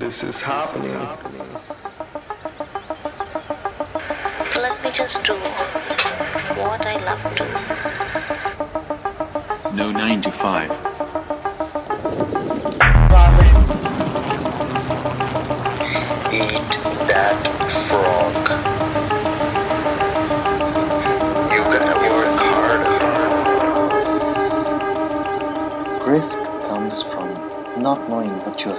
This is happening. Let me just do what I love to. No 9 to 5. Eat that frog. You gotta work hard. Risk comes from not knowing what you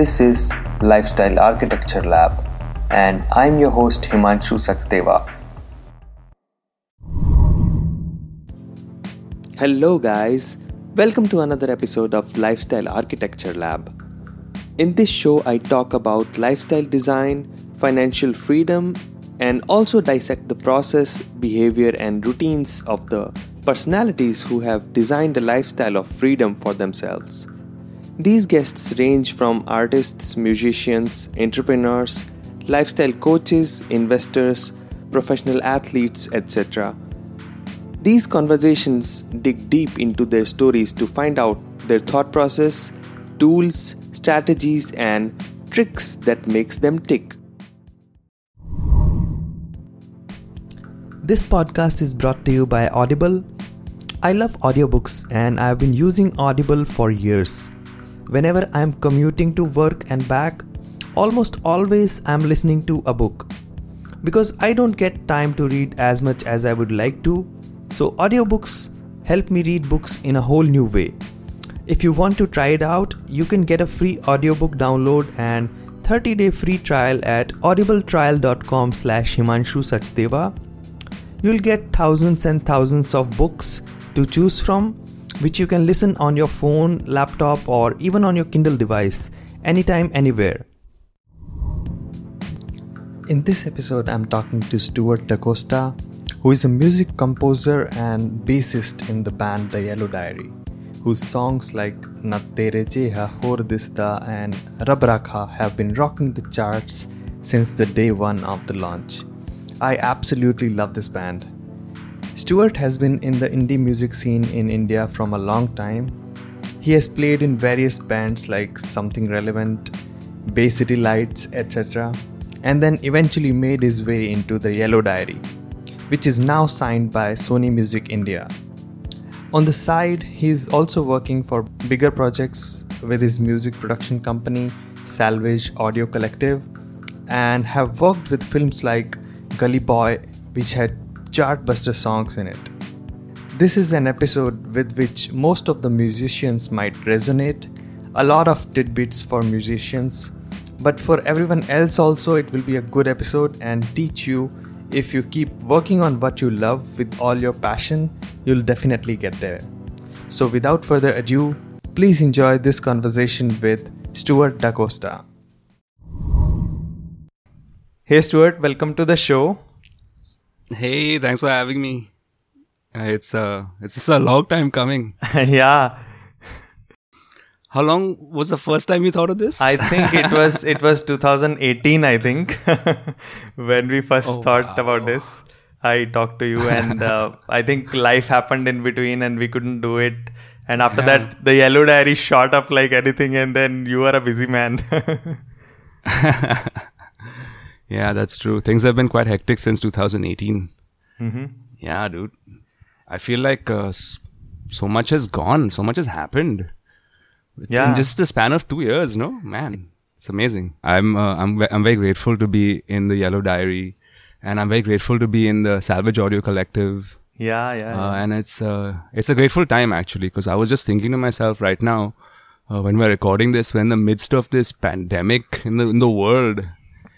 This is Lifestyle Architecture Lab, and I'm your host Himanshu Sachdeva. Hello, guys. Welcome to another episode of Lifestyle Architecture Lab. In this show, I talk about lifestyle design, financial freedom, and also dissect the process, behavior, and routines of the personalities who have designed a lifestyle of freedom for themselves. These guests range from artists, musicians, entrepreneurs, lifestyle coaches, investors, professional athletes, etc. These conversations dig deep into their stories to find out their thought process, tools, strategies, and tricks that makes them tick. This podcast is brought to you by Audible. I love audiobooks and I've been using Audible for years. Whenever I'm commuting to work and back, almost always I'm listening to a book. Because I don't get time to read as much as I would like to, so audiobooks help me read books in a whole new way. If you want to try it out, you can get a free audiobook download and 30-day free trial at audibletrial.com slash himanshu sachdeva. You'll get thousands and thousands of books to choose from which you can listen on your phone, laptop, or even on your Kindle device, anytime, anywhere. In this episode, I'm talking to Stuart DaCosta, who is a music composer and bassist in the band The Yellow Diary, whose songs like Nattere Jeha Hordisda and Rabrakha have been rocking the charts since the day one of the launch. I absolutely love this band. Stuart has been in the indie music scene in India from a long time. He has played in various bands like Something Relevant, Bay City Lights, etc., and then eventually made his way into the Yellow Diary, which is now signed by Sony Music India. On the side, he is also working for bigger projects with his music production company, Salvage Audio Collective, and have worked with films like Gully Boy, which had chartbuster songs in it. This is an episode with which most of the musicians might resonate, a lot of tidbits for musicians, but for everyone else also, it will be a good episode and teach you if you keep working on what you love with all your passion, you'll definitely get there. So, without further ado, please enjoy this conversation with Stuart DaCosta. Hey, Stuart, welcome to the show. Hey, thanks for having me. Uh, it's uh, it's a long time coming. yeah, How long was the first time you thought of this? I think it was it was 2018. I think when we first Oh, thought wow. about this, I talked to you, and uh, I think life happened in between, and we couldn't do it. And after Yeah. that, the yellow diary shot up like anything, and then you are a busy man. Yeah, that's true. Things have been quite hectic since 2018. mm-hmm. Yeah, dude. I feel like uh, so much has gone, so much has happened. Yeah. In just the span of two years, no man, it's amazing. I'm uh, I'm I'm very grateful to be in the Yellow Diary, and I'm very grateful to be in the Salvage Audio Collective. Yeah, yeah. uh, and it's uh, it's a grateful time actually because I was just thinking to myself right now uh, when we're recording this, we're in the midst of this pandemic in the in the world,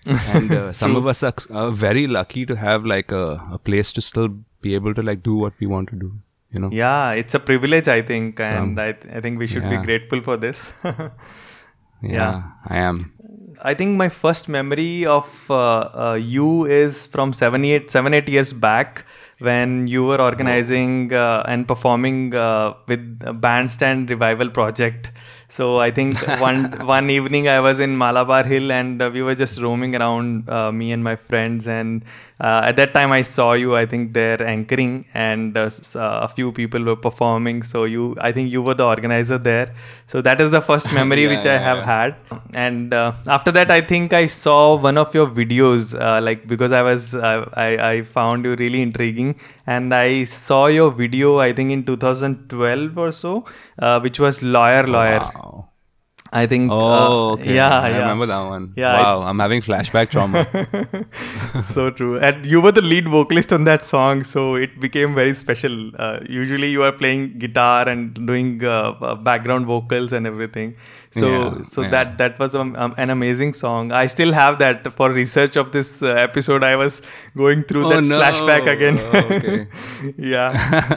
and uh, some of us are, are very lucky to have like a, a place to still be able to like do what we want to do. You know? yeah, it's a privilege, I think, and I, th- I think we should yeah. be grateful for this. yeah, I am. I think my first memory of uh, uh, you is from seven eight seven eight years back when you were organizing uh, and performing uh, with Bandstand Revival Project. So I think one one evening I was in Malabar Hill and uh, we were just roaming around, uh, me and my friends, and uh, at that time I saw you. I think there anchoring, and uh, uh, a few people were performing. So you, I think you were the organizer there. So that is the first memory Yeah, which I have yeah. had. And uh, after that, I think I saw one of your videos, uh, like because I was, uh, I, I found you really intriguing, and I saw your video. I think in 2012 or so, uh, which was lawyer lawyer. Wow. I think. Oh, uh, okay. Yeah, I yeah. remember that one. Yeah, Wow, I'm having flashback trauma. so true. And you were the lead vocalist on that song, so it became very special. Uh, usually, you are playing guitar and doing uh, uh, background vocals and everything. So, Yeah, so yeah. that that was um, um, an amazing song. I still have that for research of this uh, episode. I was going through Oh, that no. flashback again. Oh, okay. yeah,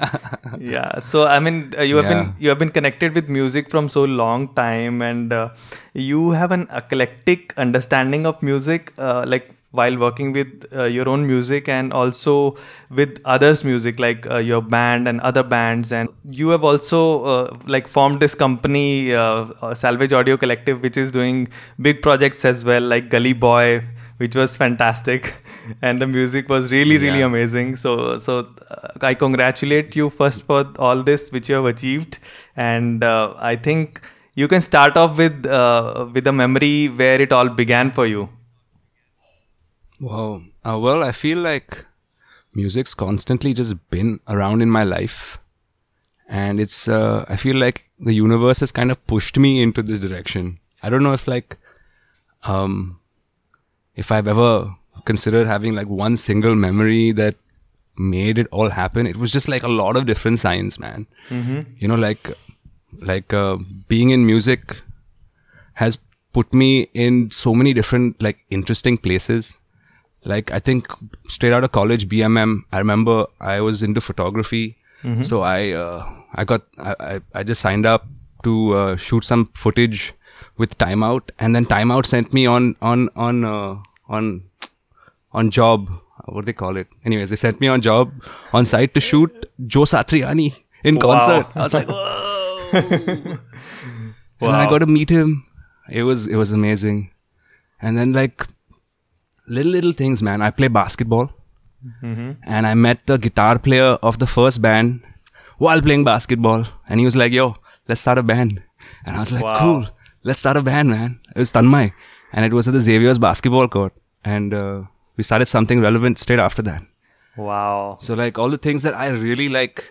yeah. So I mean, uh, you have Yeah. been you have been connected with music from so long time, and uh, you have an eclectic understanding of music, uh, like while working with uh, your own music and also with others' music, like uh, your band and other bands. And you have also uh, like formed this company, uh, uh, Salvage Audio Collective, which is doing big projects as well, like Gully Boy. Which was fantastic, and the music was really, really Yeah. amazing. So, so uh, I congratulate you first for all this which you have achieved, and uh, I think you can start off with uh, with a memory where it all began for you. Wow. Uh, well, I feel like music's constantly just been around in my life. And it's, uh, I feel like the universe has kind of pushed me into this direction. I don't know if like, um, if I've ever considered having like one single memory that made it all happen. It was just like a lot of different signs, man. You know, like, like, uh, being in music has put me in so many different like interesting places like i think straight out of college bmm i remember i was into photography. So i uh, i got I, I i just signed up to uh, shoot some footage with timeout and then timeout sent me on on on uh, on on job. What do they call it? Anyways they sent me on job on site to shoot joe satriani in Wow. concert. I was like whoa. And then I got to meet him. It was it was amazing. And then like little little things, man. I play basketball, and I met the guitar player of the first band while playing basketball, and he was like, "Yo, let's start a band." And I was like, Wow. "Cool, let's start a band, man." It was Tanmay, and it was at the Xavier's basketball court, and uh, we started something relevant straight after that. Wow. So like all the things that I really like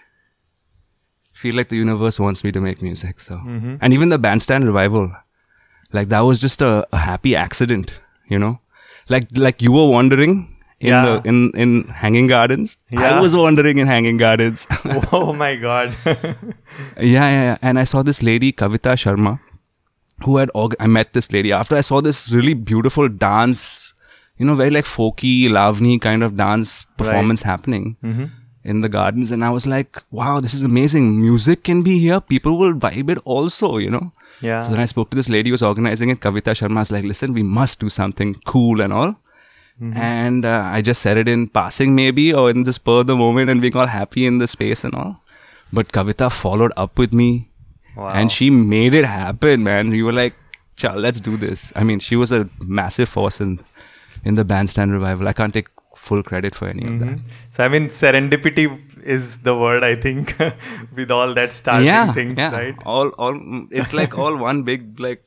feel like the universe wants me to make music. So and even the bandstand revival, like that was just a, a happy accident, you know? Like like you were wandering in Yeah. the in, in Hanging Gardens. Yeah. I was wandering in Hanging Gardens. oh my god. yeah, yeah, yeah. And I saw this lady, Kavita Sharma, who had org- I met this lady after I saw this really beautiful dance, you know, very like folky, lavani kind of dance performance happening mm-hmm. in the gardens. And I was like, wow, this is amazing. Music can be here. People will vibe it also, you know? Yeah. So then I spoke to this lady who was organizing it, Kavita Sharma. I was like, listen, we must do something cool and all. And uh, I just said it in passing, maybe, or in the spur of the moment, and being all happy in the space and all. But Kavita followed up with me, Wow. and she made it happen, man. We were like, "Chal, let's do this." I mean, she was a massive force in in the bandstand revival. I can't take full credit for any of that. So I mean, serendipity is the word I think with all that starting yeah, things, yeah. right? All, all, it's like all one big like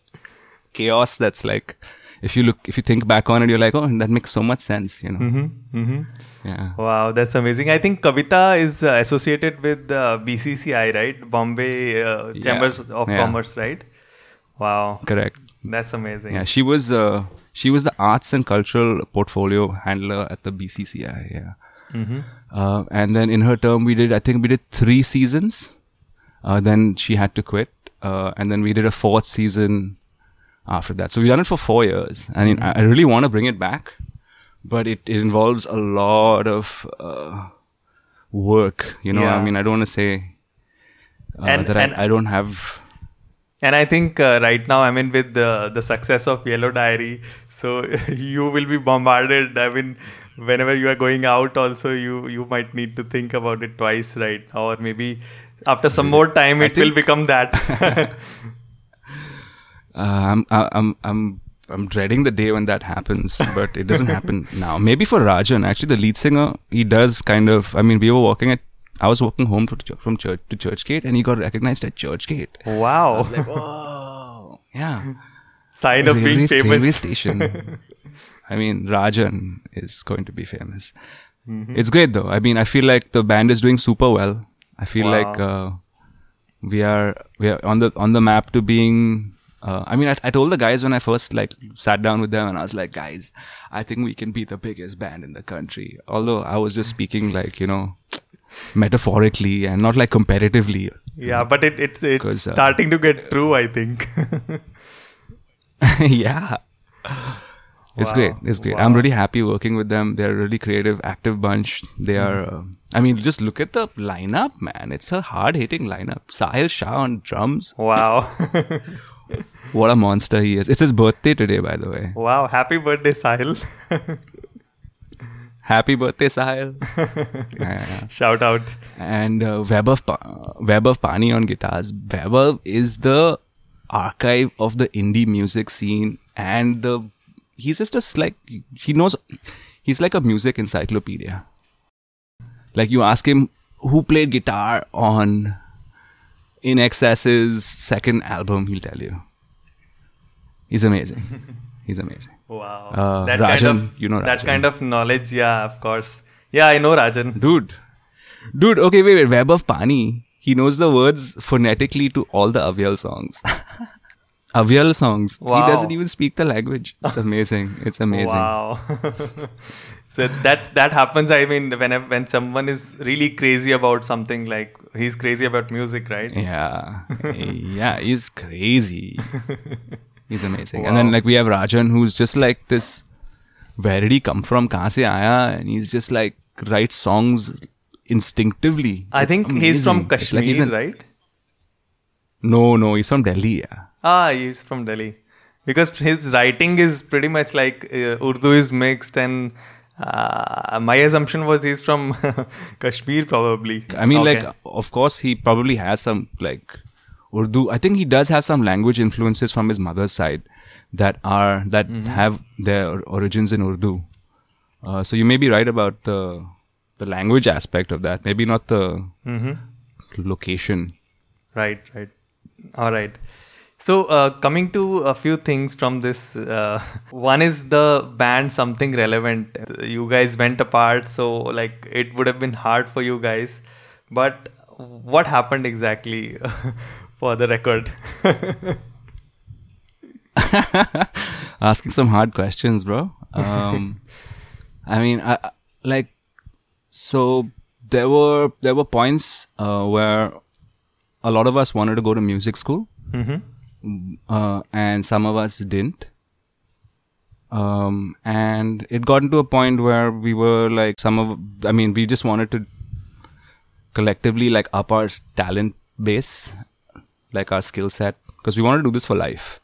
chaos. That's like, if you look, if you think back on it, you're like, oh, that makes so much sense, you know? Mm-hmm. Yeah. Wow, that's amazing. I think Kavita is uh, associated with uh, BCCI, right? Bombay uh, Yeah. Chambers of Yeah. Commerce, right? Wow, Correct. That's amazing. Yeah, she was uh, she was the arts and cultural portfolio handler at the BCCI. Yeah, Mm-hmm. uh, and then in her term, we did I think we did three seasons. Uh, then she had to quit, uh, and then we did a fourth season after that. So we've done it for four years. I mean, I, I really want to bring it back, but it, it involves a lot of uh, work. You know, Yeah. I mean, I don't want to say uh, And- that I, I don't have. And I think uh, right now, I mean, with the the success of Yellow Diary, so you will be bombarded. I mean, whenever you are going out, also you you might need to think about it twice, right? Or maybe after some more time, it will become that. Uh, I'm I'm I'm I'm dreading the day when that happens, but it doesn't happen now. Maybe for Rajan, actually, the lead singer, he does kind of. I mean, we were walking at. I was walking home to, from church to Churchgate, and he got recognized at Churchgate. Wow. I was like, Oh, yeah. Sign of being Railway- Railway famous. station. I mean, Rajan is going to be famous. Mm-hmm. It's great though. I mean, I feel like the band is doing super well. I feel Wow. like uh, we are we are on the on the map to being. Uh, I mean, I, I told the guys when I first like sat down with them, and I was like, guys, I think we can be the biggest band in the country. Although I was just speaking like you know, metaphorically and not like comparatively. Yeah, but it, it's it's uh, starting to get true, I think. yeah. It's Wow. great. It's great. Wow. I'm really happy working with them. They're a really creative, active bunch. They are. Mm-hmm. Uh, I mean, just look at the lineup, man. It's a hard-hitting lineup. Sahil Shah on drums. wow. What a monster he is. It's his birthday today, by the way. wow. Happy birthday, Sahil. Happy birthday, Sahil. Yeah. Shout out. And uh, Web of pa- Vaibhav Pani on guitars. Vaibhav is the archive of the indie music scene, and the he's just a like he knows. He's like a music encyclopedia. Like you ask him who played guitar on INXS's second album, he'll tell you. He's amazing. He's amazing. Wow. Uh, that Rajan, kind of, you know that kind of knowledge, yeah, of course. Yeah, I know Rajan. Dude. Dude, okay, wait, wait. Vaibhav Pani. He knows the words phonetically to all the Avial songs. Avial songs. Wow. He doesn't even speak the language. It's amazing. It's amazing. Wow. so that's that happens. I mean, when when someone is really crazy about something, like he's crazy about music, right? Yeah. yeah, he's crazy. He's amazing. And then like we have Rajan who's just like this where did he come from? Kahan se aaya? And he's just like writes songs instinctively. I It's think he's from Kashmir, like he's an- right? No, no, he's from Delhi, yeah. Ah, he's from Delhi. Because his writing is pretty much like uh, Urdu is mixed, and uh, my assumption was he's from Kashmir, probably. I mean, Okay. like, of course, he probably has some like Urdu. I think he does have some language influences from his mother's side that are that Mm-hmm. have their origins in Urdu. Uh, so you may be right about the the language aspect of that. Maybe not the Mhm. location. Right, right. All right. So, uh, coming to a few things from this, uh, one is the band something relevant. You guys went apart, so like it would have been hard for you guys. But what happened exactly for the record? Asking some hard questions, bro. Um, I mean, I, like, so there were there were points uh, where a lot of us wanted to go to music school. mm-hmm. uh, and some of us didn't. Um, and it got into a point where we were like, some of, I mean, we just wanted to collectively like up our talent base, like our skill set, because we wanted to do this for life.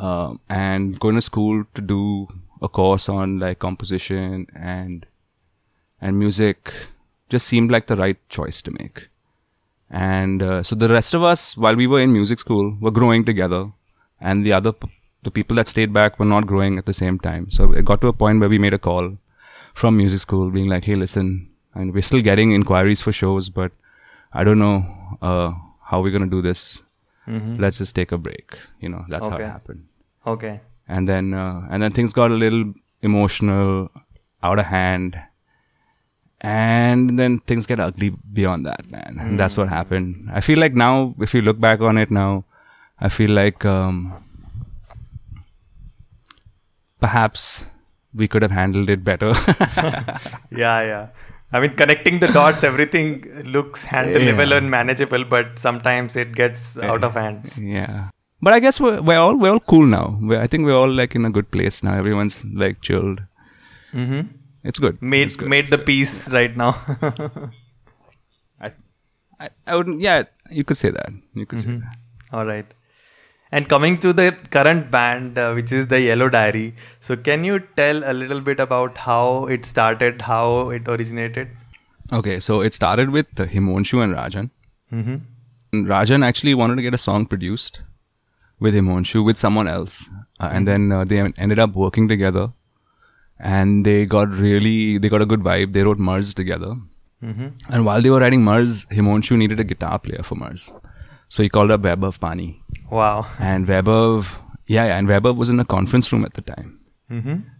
Um, and going to school to do a course on like composition and and music just seemed like the right choice to make. And uh, so the rest of us, while we were in music school, were growing together, and the other p- the people that stayed back were not growing at the same time. So it got to a point where we made a call from music school, being like, "Hey, listen, and we're still getting inquiries for shows, but I don't know uh, how are we're gonna do this. Let's just take a break." You know, that's how it happened Okay. and then uh, and then things got a little emotional out of hand and then things get ugly beyond that man and that's what happened i feel like now if you look back on it now i feel like um, perhaps we could have handled it better Yeah, yeah. I mean, connecting the dots, everything looks handleable Yeah. and manageable, but sometimes it gets out of hand. yeah but i guess we're, we're all we're all cool now we're, i think we're all like in a good place now everyone's like chilled Mm-hmm. it's good Made It's good. made the peace right now. I, I, I wouldn't yeah you could say that you could say that All right. And coming to the current band, uh, which is the Yellow Diary. So, can you tell a little bit about how it started, how it originated? Okay, so it started with Himonshu and Rajan. Mm-hmm. And Rajan actually wanted to get a song produced with Himonshu with someone else, uh, and then uh, they ended up working together, and they got really they got a good vibe. They wrote Mars together, and while they were writing Mars, Himonshu needed a guitar player for Mars, so he called up Vaibhav Pani, Wow. and Vaibhav, yeah, yeah, and Vaibhav was in a conference room at the time.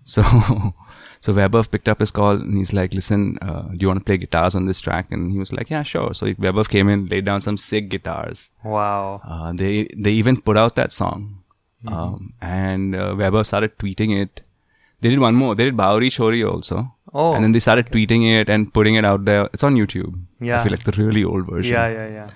So, so Vaibhav picked up his call and he's like, "Listen, uh, do you want to play guitars on this track?" And he was like, "Yeah, sure." So Vaibhav came in, laid down some sick guitars. Wow. Uh, they they even put out that song, um, and uh, Vaibhav started tweeting it. They did one more. They did Bawri Chhori also. Oh. And then they started tweeting it and putting it out there. It's on YouTube. Yeah. I feel like the really old version. Yeah, yeah, yeah.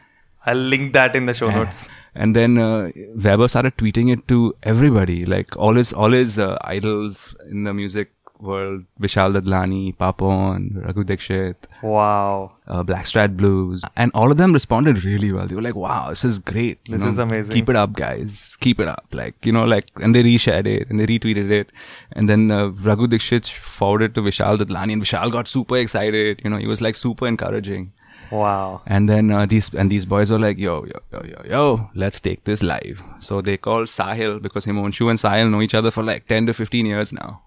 I'll link that in the show notes. And then uh, Vaibhav started tweeting it to everybody, like all his all his uh, idols in the music world: Vishal Dadlani, Papon, Raghu Dikshit, Wow. uh, Blackstrat Blues, and all of them responded really well. They were like, "Wow, this is great! you This know, is amazing. Keep it up, guys. Keep it up!" Like you know, like and they reshared it and they retweeted it, and then uh, Raghu Dikshit forwarded to Vishal Dadlani, and Vishal got super excited. You know, he was like super encouraging. Wow. And then uh, these and these boys were like, yo, yo, yo, yo, yo, let's take this live. So they called Sahil because Himonshu and Sahil know each other for like 10 to 15 years now.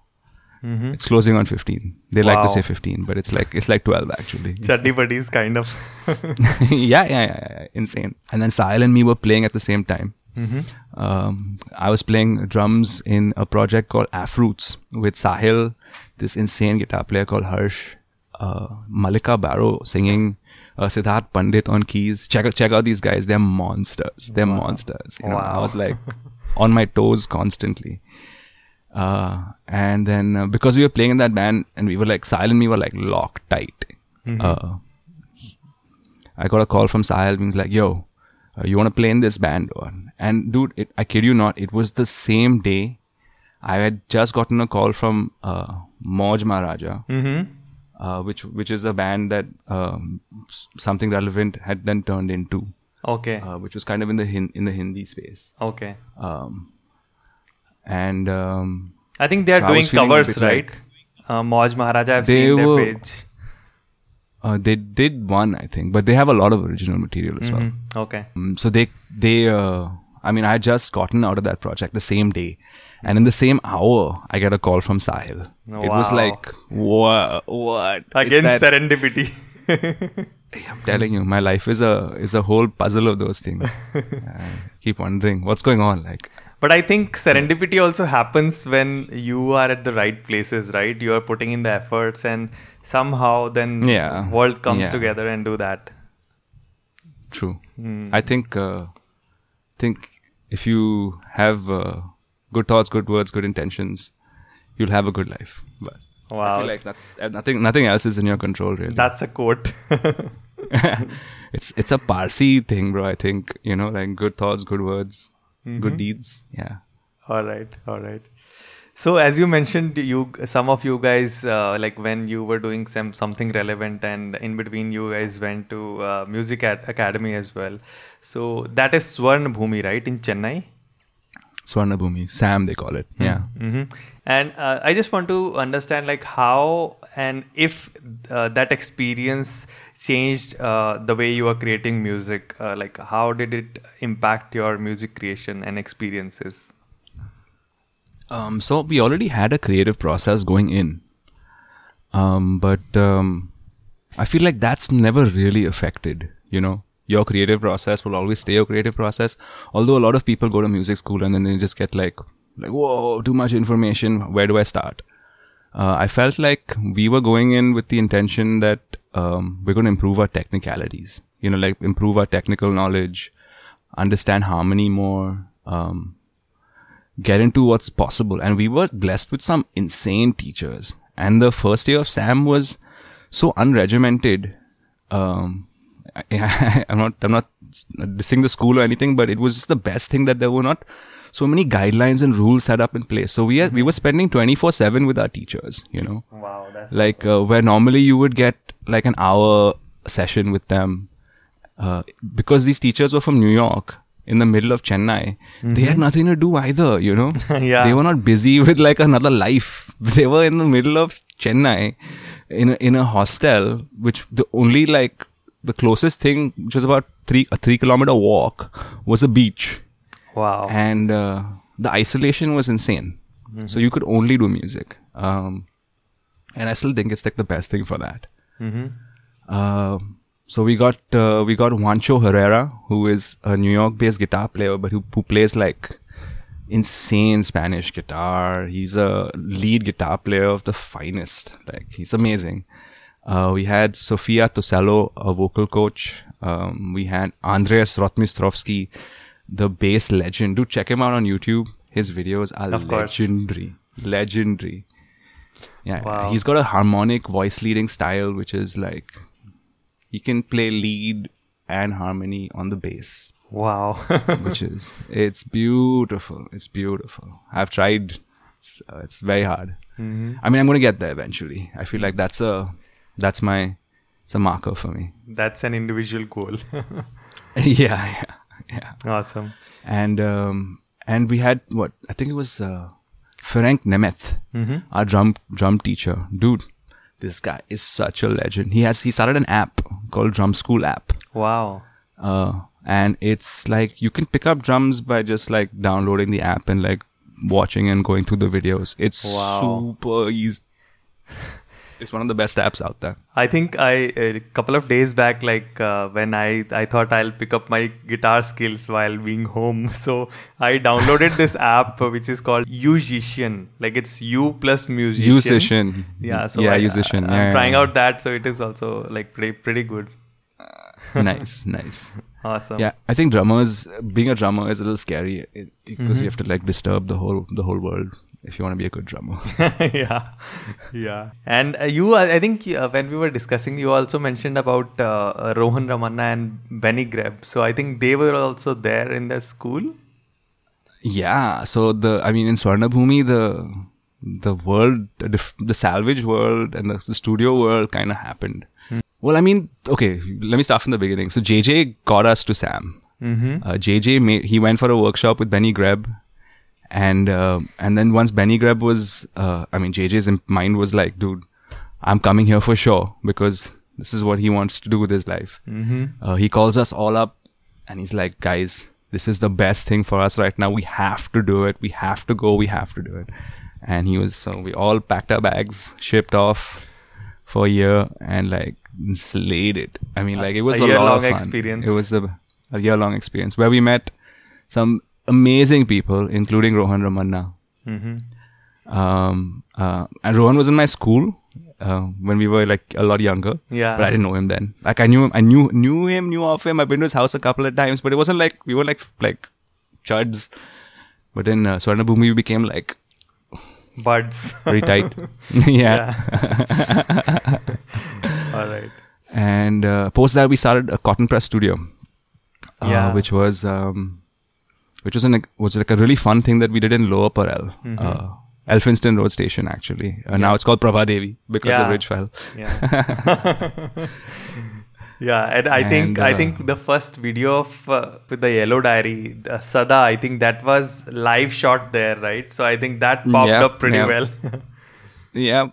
It's closing on 15. They like to say 15, but it's like it's like 12 actually. Chaddi buddies, kind of. yeah, yeah, yeah, yeah, insane. And then Sahil and me were playing at the same time. Um, I was playing drums in a project called Afroots with Sahil, this insane guitar player called Harsh, uh, Malika Barrow singing, uh, Siddharth Pandit on keys. Check out, check out these guys. They're monsters. They're monsters. You know, I was like on my toes constantly. Uh, and then uh, because we were playing in that band and we were like, Sahil and me were like locked tight. Uh, I got a call from Sahil being like, yo, uh, you want to play in this band? Or, and dude, it, I kid you not, it was the same day I had just gotten a call from uh, Moj Maharaja, uh, which which is a band that um, something relevant had then turned into, Okay. uh, which was kind of in the hin- in the Hindi space. Okay. Um, and um, I think they are So doing was feeling a covers, right? like- uh, Moj Maharaja, I've seen their page. uh, they did one, I think, but they have a lot of original material as well. Mhm. Okay. Um, so they they uh, I mean I had just gotten out of that project the same day, and in the same hour I get a call from Sahil. It was like what what Again, that- serendipity. I'm telling you, my life is a is a whole puzzle of those things. I keep wondering what's going on. Like But I think serendipity also happens when you are at the right places, right? You are putting in the efforts, and somehow then Yeah. world comes Yeah. together and do that. true. Hmm. I think uh, think if you have uh, good thoughts, good words, good intentions, you'll have a good life. But I Wow. feel like not, uh, nothing nothing else is in your control really. That's a quote. it's it's a Parsi thing, bro. I think you know, like good thoughts, good words, Mm-hmm. good deeds. Yeah. all right, all right. So as you mentioned, you some of you guys uh, like when you were doing some something relevant, and in between you guys went to uh, music at academy as well. So that is Swarn Bhumi, right, in Chennai. Swarna Bhumi, Sam they call it. Yeah. hmm And uh, I just want to understand like how and if uh, that experience changed uh, the way you are creating music. Uh, like how did it impact your music creation and experiences? Um, so we already had a creative process going in, um, but um, I feel like that's never really affected. You know, your creative process will always stay your creative process. Although a lot of people go to music school and then they just get like, like, whoa, too much information. Where do I start? Uh, I felt like we were going in with the intention that um, we're going to improve our technicalities. You know, like improve our technical knowledge, understand harmony more, um, get into what's possible. And we were blessed with some insane teachers. And the first year of Sam was so unregimented. Um, I, I'm not, I'm not dissing the school or anything, but it was just the best thing that there were not so many guidelines and rules set up in place. So we, had, we were spending 24 7 with our teachers, you know. Wow, that's like uh, where normally you would get like an hour session with them uh, because these teachers were from New York in the middle of Chennai. They had nothing to do either you know. Yeah. they were not busy with like another life. They were in the middle of Chennai in a, in a hostel which the only like the closest thing which was about three a three kilometer walk was a beach Wow. and uh, the isolation was insane. So you could only do music, um, and I still think it's like the best thing for that. Uh, so we got uh, we got Juancho Herrera, who is a New York-based guitar player, but who who plays like insane Spanish guitar. He's a lead guitar player of the finest. Like he's amazing. Uh, we had Sofia Tosello, a vocal coach. Um, we had Andrés Rotmistrovsky, the bass legend. Do check him out on YouTube. His videos are Of course. legendary. Legendary. Yeah, Wow. he's got a harmonic voice leading style, which is like he can play lead and harmony on the bass, wow. which is it's beautiful. It's beautiful. I've tried. It's, uh, it's very hard. Mm-hmm. I mean, I'm gonna get there eventually. I feel like that's a that's my it's a marker for me. That's an individual goal. yeah, yeah, yeah. awesome. And um and we had what I think it was uh, Ferenc Nemeth, our drum drum teacher. Dude, this guy is such a legend. He has he started an app called Drum School app. Wow. Uh, and it's like you can pick up drums by just like downloading the app and like watching and going through the videos. It's Wow. super easy. It's one of the best apps out there. I think I a couple of days back, like uh, when I I thought I'll pick up my guitar skills while being home, so I downloaded this app which is called Musician. Like it's U plus musician. Musician. Yeah. So yeah, I, musician. I, am yeah, trying yeah. out that, so it is also like pretty pretty good. nice, nice. Awesome. Yeah, I think drummers, being a drummer is a little scary because Mm-hmm. you have to like disturb the whole the whole world if you want to be a good drummer. yeah, yeah. And uh, you, I think uh, when we were discussing, you also mentioned about uh, Rohan Ramanna and Benny Greb. So I think they were also there in the school. yeah, so the I mean in Swarnabhumi the the world the, salvage world and the, the studio world kind of happened. Well, I mean, okay, let me start from the beginning. So JJ got us to Sam. Mm-hmm. Uh, JJ made, he went for a workshop with Benny Greb, and uh, and then once Benny Greb was, uh, I mean, JJ's mind was like, dude, I'm coming here for sure because this is what he wants to do with his life. Mm-hmm. Uh, he calls us all up, and he's like, guys, this is the best thing for us right now. We have to do it. We have to go. We have to do it. And he was so we all packed our bags, shipped off for a year, and like slayed it. I mean, like it was A a, of fun. experience. It was a, a year long experience where we met some amazing people, including Rohan Ramanna. Mm-hmm. Um, uh, and Rohan was in my school uh, when we were like a lot younger. Yeah. but I didn't know him then. Like I knew him, I knew knew him, knew of him. I've been to his house a couple of times, but it wasn't like we were like like chuds. But then uh, Swarnabhumi, we became like Buds. pretty tight. yeah. All right. And uh, post that, we started a cotton press studio. Uh, Yeah. which was um, which was an was like a really fun thing that we did in Lower Parel, Mm-hmm. uh, Elphinstone Road Station actually. Uh, Now it's called Prabha Devi because Yeah. the bridge fell. Yeah. yeah, and I think And, I uh, think the first video of uh, with the yellow diary, the Sada, I think that was live shot there, right? So I think that popped Yeah, up pretty yeah. well. Yeah,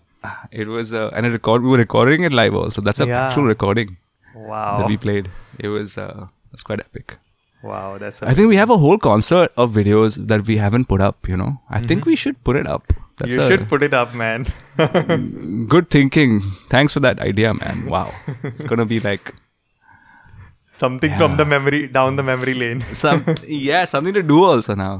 it was uh, and record. We were recording it live also. That's a Yeah. actual recording Wow, that we played. It was uh, it's quite epic. Wow, that's I think we have a whole concert of videos that we haven't put up. You know, I think we should put it up. That's you a should put it up, man. good thinking. Thanks for that idea, man. Wow, it's gonna be like Something from the memory down the memory lane. some yeah something to do also now.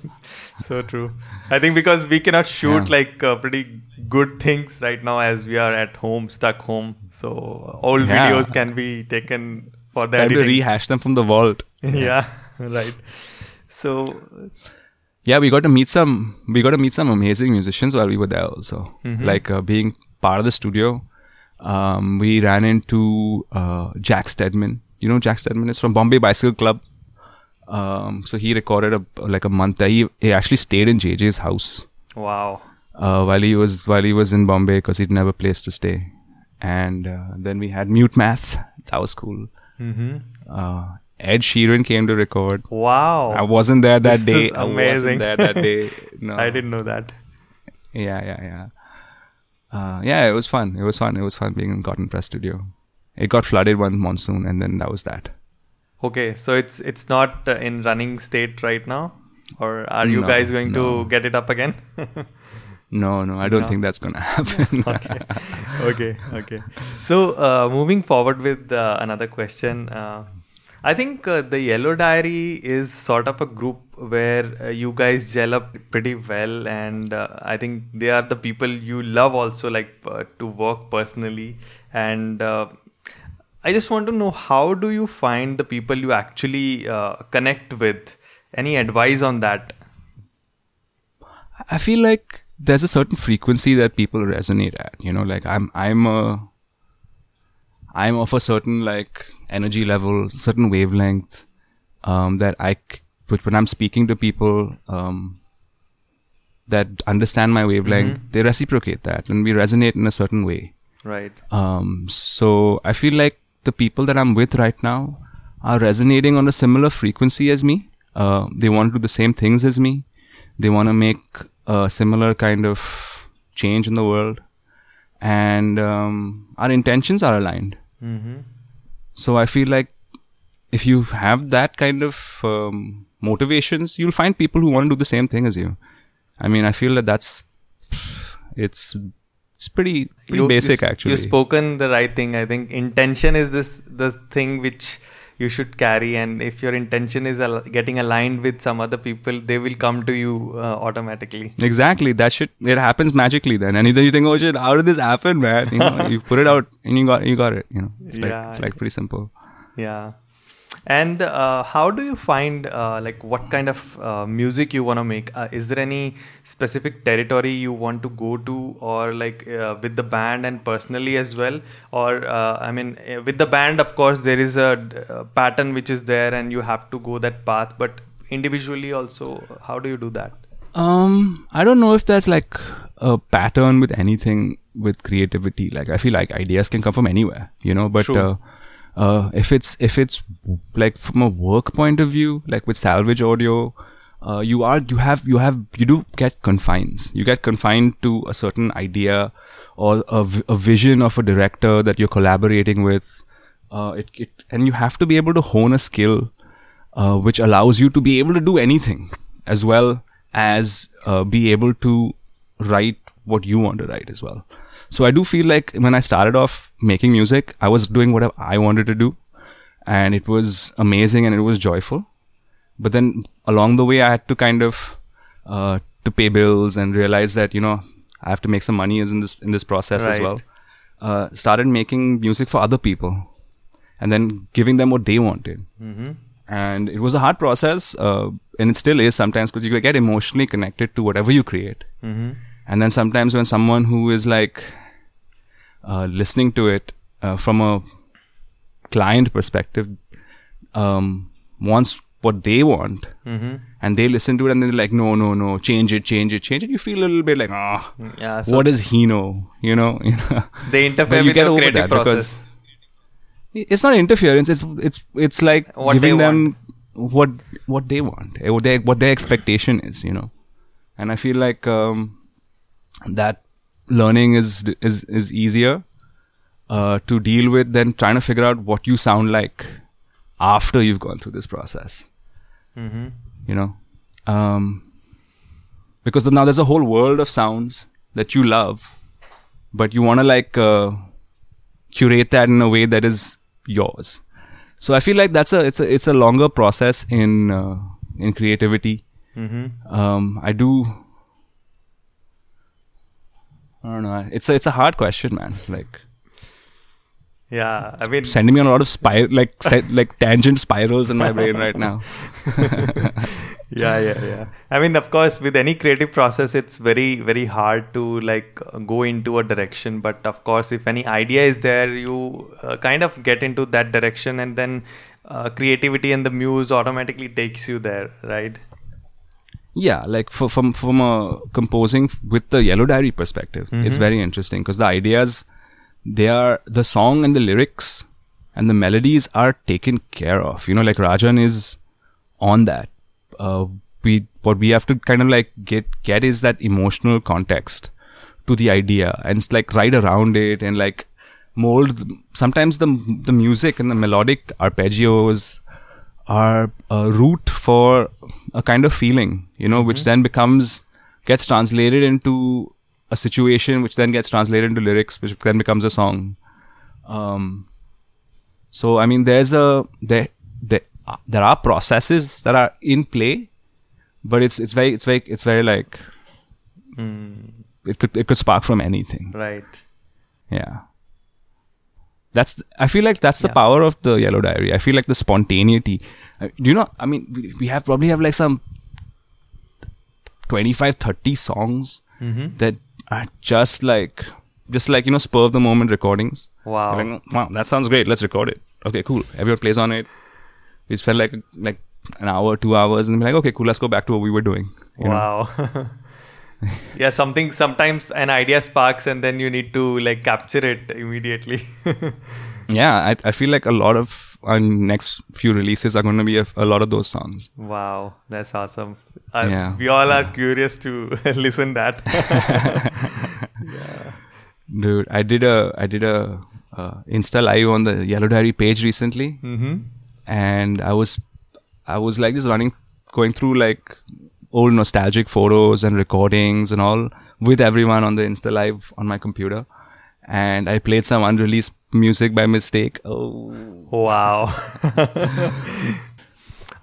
so true. I think because we cannot shoot Yeah. like uh, pretty good things right now as we are at home, stuck home. So old Yeah. videos can be taken for the Time to rehash them from the vault. yeah, right. So Yeah, we got to meet some. We got to meet some amazing musicians while we were there. Also, like uh, being part of the studio, um, we ran into uh, Jack Steadman. You know, Jack Steadman is from Bombay Bicycle Club. Um, so he recorded a like a month there. He, he actually stayed in JJ's house wow. uh, while he was while he was in Bombay because he didn't have a place to stay. And uh, then we had Mute Math. That was cool. Mm-hmm. Uh, Ed Sheeran came to record. Wow. I wasn't there that This day. is I amazing. wasn't there that day. No. I didn't know that. Yeah, yeah, yeah. Uh, yeah, it was fun. It was fun. It was fun being in Cotton Press Studio. It got flooded one monsoon, and then that was that. Okay, so it's it's not uh, in running state right now, or are you No, guys going no. to get it up again? No, no, I don't No. think that's gonna happen. okay, okay, okay. So uh, moving forward with uh, another question, uh, I think uh, the Yellow Diary is sort of a group where uh, you guys gel up pretty well, and uh, I think they are the people you love also, like uh, to work personally. And uh, I just want to know how do you find the people you actually uh, connect with? Any advice on that? I feel like there's a certain frequency that people resonate at. You know, like I'm I'm a I'm of a certain like energy level, certain wavelength um, that I but when I'm speaking to people um, that understand my wavelength, they reciprocate that, and we resonate in a certain way. Right. Um, so I feel like the people that I'm with right now are resonating on a similar frequency as me. Uh, they want to do the same things as me. They want to make a similar kind of change in the world, and um, our intentions are aligned. Mm-hmm. So I feel like if you have that kind of um, motivations, you'll find people who want to do the same thing as you. I mean, I feel that that's it's it's pretty pretty basic you, actually. You've spoken the right thing. I think intention is this the thing which you should carry, and if your intention is al- getting aligned with some other people, they will come to you uh, automatically. Exactly. That shit it happens magically then. And then you think, oh shit, how did this happen, man? You know, you put it out and you got you got it. You know, it's like Yeah. it's like pretty simple. Yeah. And uh, how do you find uh, like what kind of uh, music you want to make? Uh, is there any specific territory you want to go to, or like uh, with the band and personally as well? Or uh, I mean, with the band, of course, there is a, d- a pattern which is there, and you have to go that path. But individually, also, how do you do that? Um, I don't know if there's like a pattern with anything with creativity. Like I feel like ideas can come from anywhere, you know. But. Uh, if it's if it's like from a work point of view, like with salvage audio, uh, you are you have you have you do get confines. You get confined to a certain idea or a vision of a director that you're collaborating with. Uh, it, it and you have to be able to hone a skill uh, which allows you to be able to do anything as well as uh, be able to write what you want to write as well. So I do feel like when I started off making music, I was doing whatever I wanted to do, and it was amazing and it was joyful. But then along the way, I had to kind of uh, to pay bills and realize that you know I have to make some money in this in this process as well. Uh, started making music for other people, and then giving them what they wanted Mm-hmm. and it was a hard process uh, and it still is sometimes because you get emotionally connected to whatever you create Mm-hmm. and then sometimes when someone who is like uh, listening to it uh, from a client perspective um, wants what they want Mm-hmm. and they listen to it and they're like no no no change it change it change it you feel a little bit like ah Yeah. So what does he know you know You know? they interfere you with your over creative that because process? it's not interference it's it's it's like What giving them what what they want eh, what their what their expectation is you know and i feel like um that learning is is is easier uh to deal with than trying to figure out what you sound like after you've gone through this process Mm-hmm. you know um because now there's a whole world of sounds that you love but you want to like uh, curate that in a way that is yours so i feel like that's a it's a it's a longer process in uh, in creativity Mm-hmm. um i do i don't know. It's a it's a hard question man. Like Yeah. I mean, sending me on a lot of spir like like tangent spirals in my brain right now. Yeah yeah yeah. I mean of course with any creative process it's very very hard to like go into a direction. But of course if any idea is there you uh, kind of get into that direction and then uh, creativity and the muse automatically takes you there right Yeah, like for, from from a composing with the Yellow Diary perspective, it's very interesting because the ideas, they are the song and the lyrics and the melodies are taken care of. You know, like Rajan is on that. Uh, we what we have to kind of like get get is that emotional context to the idea and it's like ride around it and like mold. Sometimes the the music and the melodic arpeggios are a root for a kind of feeling, you know, which then becomes gets translated into a situation, which then gets translated into lyrics, which then becomes a song. Um, so I mean, there's a there there uh, there are processes that are in play, but it's it's very it's very it's very like it could it could spark from anything. Right. Yeah. That's I feel like that's the Yeah. power of the Yellow Diary. I feel like the spontaneity. Uh, Do you know? I mean, we, we have probably have like some 25, 30 songs Mm-hmm. that are just like just like you know spur of the moment recordings. Wow. Like, wow, that sounds great. Let's record it. Okay, cool. Everyone plays on it. We felt like like an hour, two hours, and be like, okay, cool. Let's go back to what we were doing. you know? Wow. yeah, something sometimes an idea sparks and then you need to like capture it immediately. Yeah, I, I feel like a lot of our next few releases are going to be a, a lot of those songs. wow, that's awesome. Uh, Yeah. We all are curious to listen that. Dude, I did a I did a uh, Insta live on the Yellow Diary page recently, mm-hmm. and I was I was like just running, going through like old nostalgic photos and recordings and all with everyone on the Insta live on my computer, and I played some unreleased music by mistake. Oh, Wow.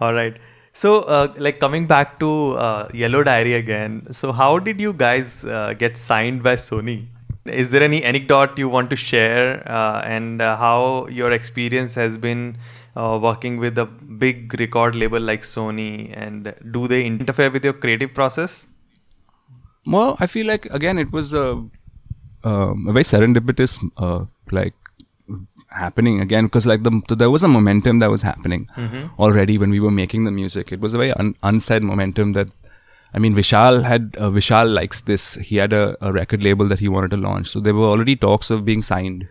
All right. So, uh, like coming back to uh, Yellow Diary again. So, how did you guys uh, get signed by Sony? Is there any anecdote you want to share, uh, and uh, how your experience has been uh, working with a big record label like Sony? And do they interfere with your creative process? Well, I feel like again it was a, um, a very serendipitous uh, like happening again because like the there was a momentum that was happening already when we were making the music. It was a very un- unsaid momentum that. I mean, Vishal had uh, Vishal likes this. He had a, a record label that he wanted to launch, so there were already talks of being signed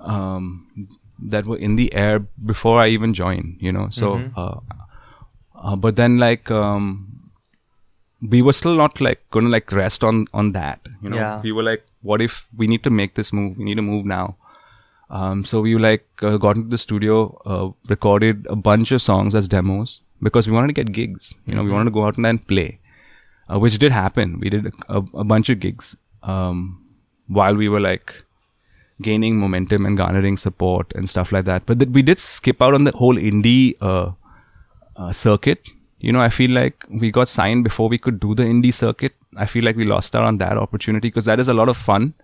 um, that were in the air before I even joined. You know, so uh, uh, but then like um, we were still not like gonna like rest on on that you know. Yeah. we were like what if we need to make this move? We need to move now. Um, so we like uh, got into the studio uh, recorded a bunch of songs as demos because we wanted to get gigs you know. We wanted to go out and then play uh, which did happen. We did a, a bunch of gigs um, while we were like gaining momentum and garnering support and stuff like that but th- we did skip out on the whole indie uh, uh, circuit. You know, I feel like we got signed before we could do the indie circuit. I feel like we lost out on that opportunity because that is a lot of fun.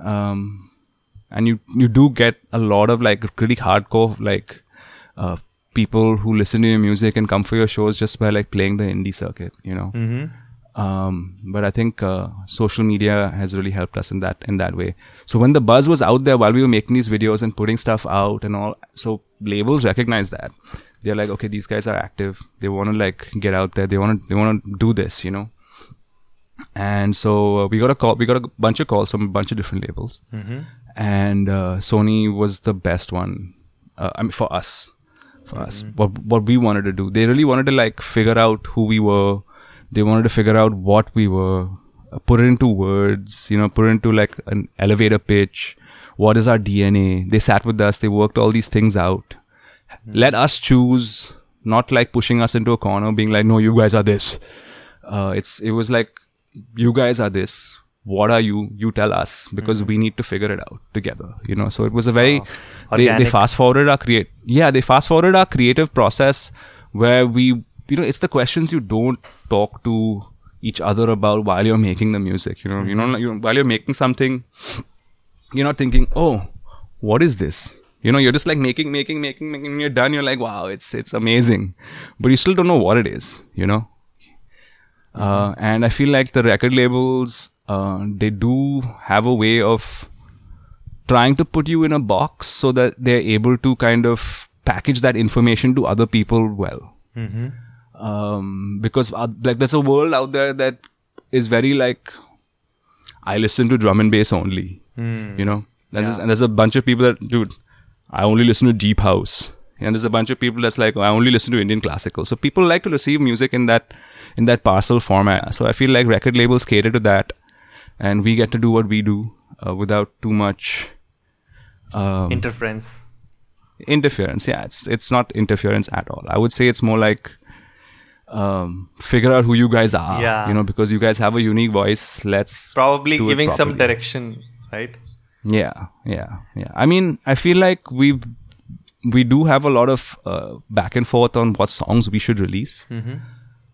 Um, and you you do get a lot of like pretty hardcore like uh, people who listen to your music and come for your shows just by like playing the indie circuit. You know. Mm-hmm. Um, but I think uh, social media has really helped us in that in that way. So when the buzz was out there while we were making these videos and putting stuff out and all, so labels recognize that they're like, okay, these guys are active. They want to like get out there. They want to they want to do this, you know. And so uh, we got a call. We got a bunch of calls from a bunch of different labels, and uh, Sony was the best one. Uh, I mean, for us, for us, what what we wanted to do. They really wanted to like figure out who we were. They wanted to figure out what we were, put it into words. You know, put it into like an elevator pitch. What is our DNA? They sat with us. They worked all these things out. Let us choose, not like pushing us into a corner, being like, "No, you guys are this." Uh, it's it was like, "You guys are this." What are you? You tell us because we need to figure it out together. You know, so it was a very they, they fast forwarded our create yeah they fast forwarded our creative process where we you know it's the questions you don't talk to each other about while you're making the music you know? You know you while you're making something you're not thinking oh what is this? You know you're just like making making making making you're done you're like wow it's it's amazing. But you still don't know what it is you know? Uh, and i feel like the record labels uh, they do have a way of trying to put you in a box so that they're able to kind of package that information to other people well. Um, because uh, like there's a world out there that is very like I listen to drum and bass only. You know, there's and there's a bunch of people that dude, I only listen to deep house. And there's a bunch of people that's like, oh, I only listen to Indian classical. So people like to receive music in that in that parcel format. So I feel like record labels cater to that, and we get to do what we do uh, without too much um, Interference. interference. Yeah, it's it's not interference at all. I would say it's more like um, figure out who you guys are. Yeah. you know, because you guys have a unique voice. Let's Probably giving some direction, right? Yeah, yeah, yeah. I mean, I feel like we we do have a lot of uh, back and forth on what songs we should release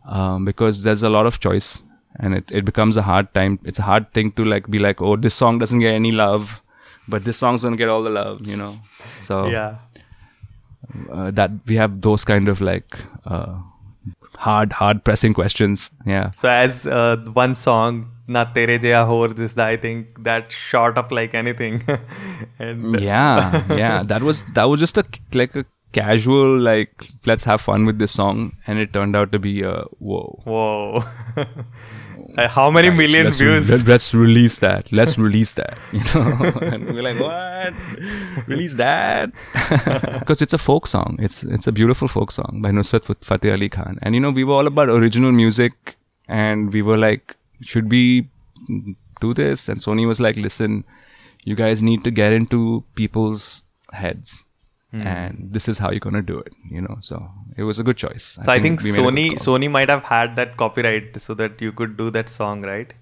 um, because there's a lot of choice, and it, it becomes a hard time. It's a hard thing to like be like, oh, this song doesn't get any love, but this song's gonna get all the love, you know. So Yeah. uh, that we have those kind of like uh, hard hard pressing questions. Yeah. So as uh, one song, "Na Tere Jaya Hor," this I think that shot up like anything, and yeah yeah that was that was just a like a casual like let's have fun with this song and it turned out to be a whoa whoa, Uh, how many million let's, views? let, us release that. Let's release that you know? And we're like what? Release that? Because it's a folk song. It's it's a beautiful folk song by Nusrat Fat- Fateh Ali Khan. And you know we were all about original music and we were like should we do this? And Sony was like listen you guys need to get into people's heads Hmm. and this is how you're gonna do it you know so it was a good choice So I think, we made Sony. Sony might have had that copyright so that you could do that song, right?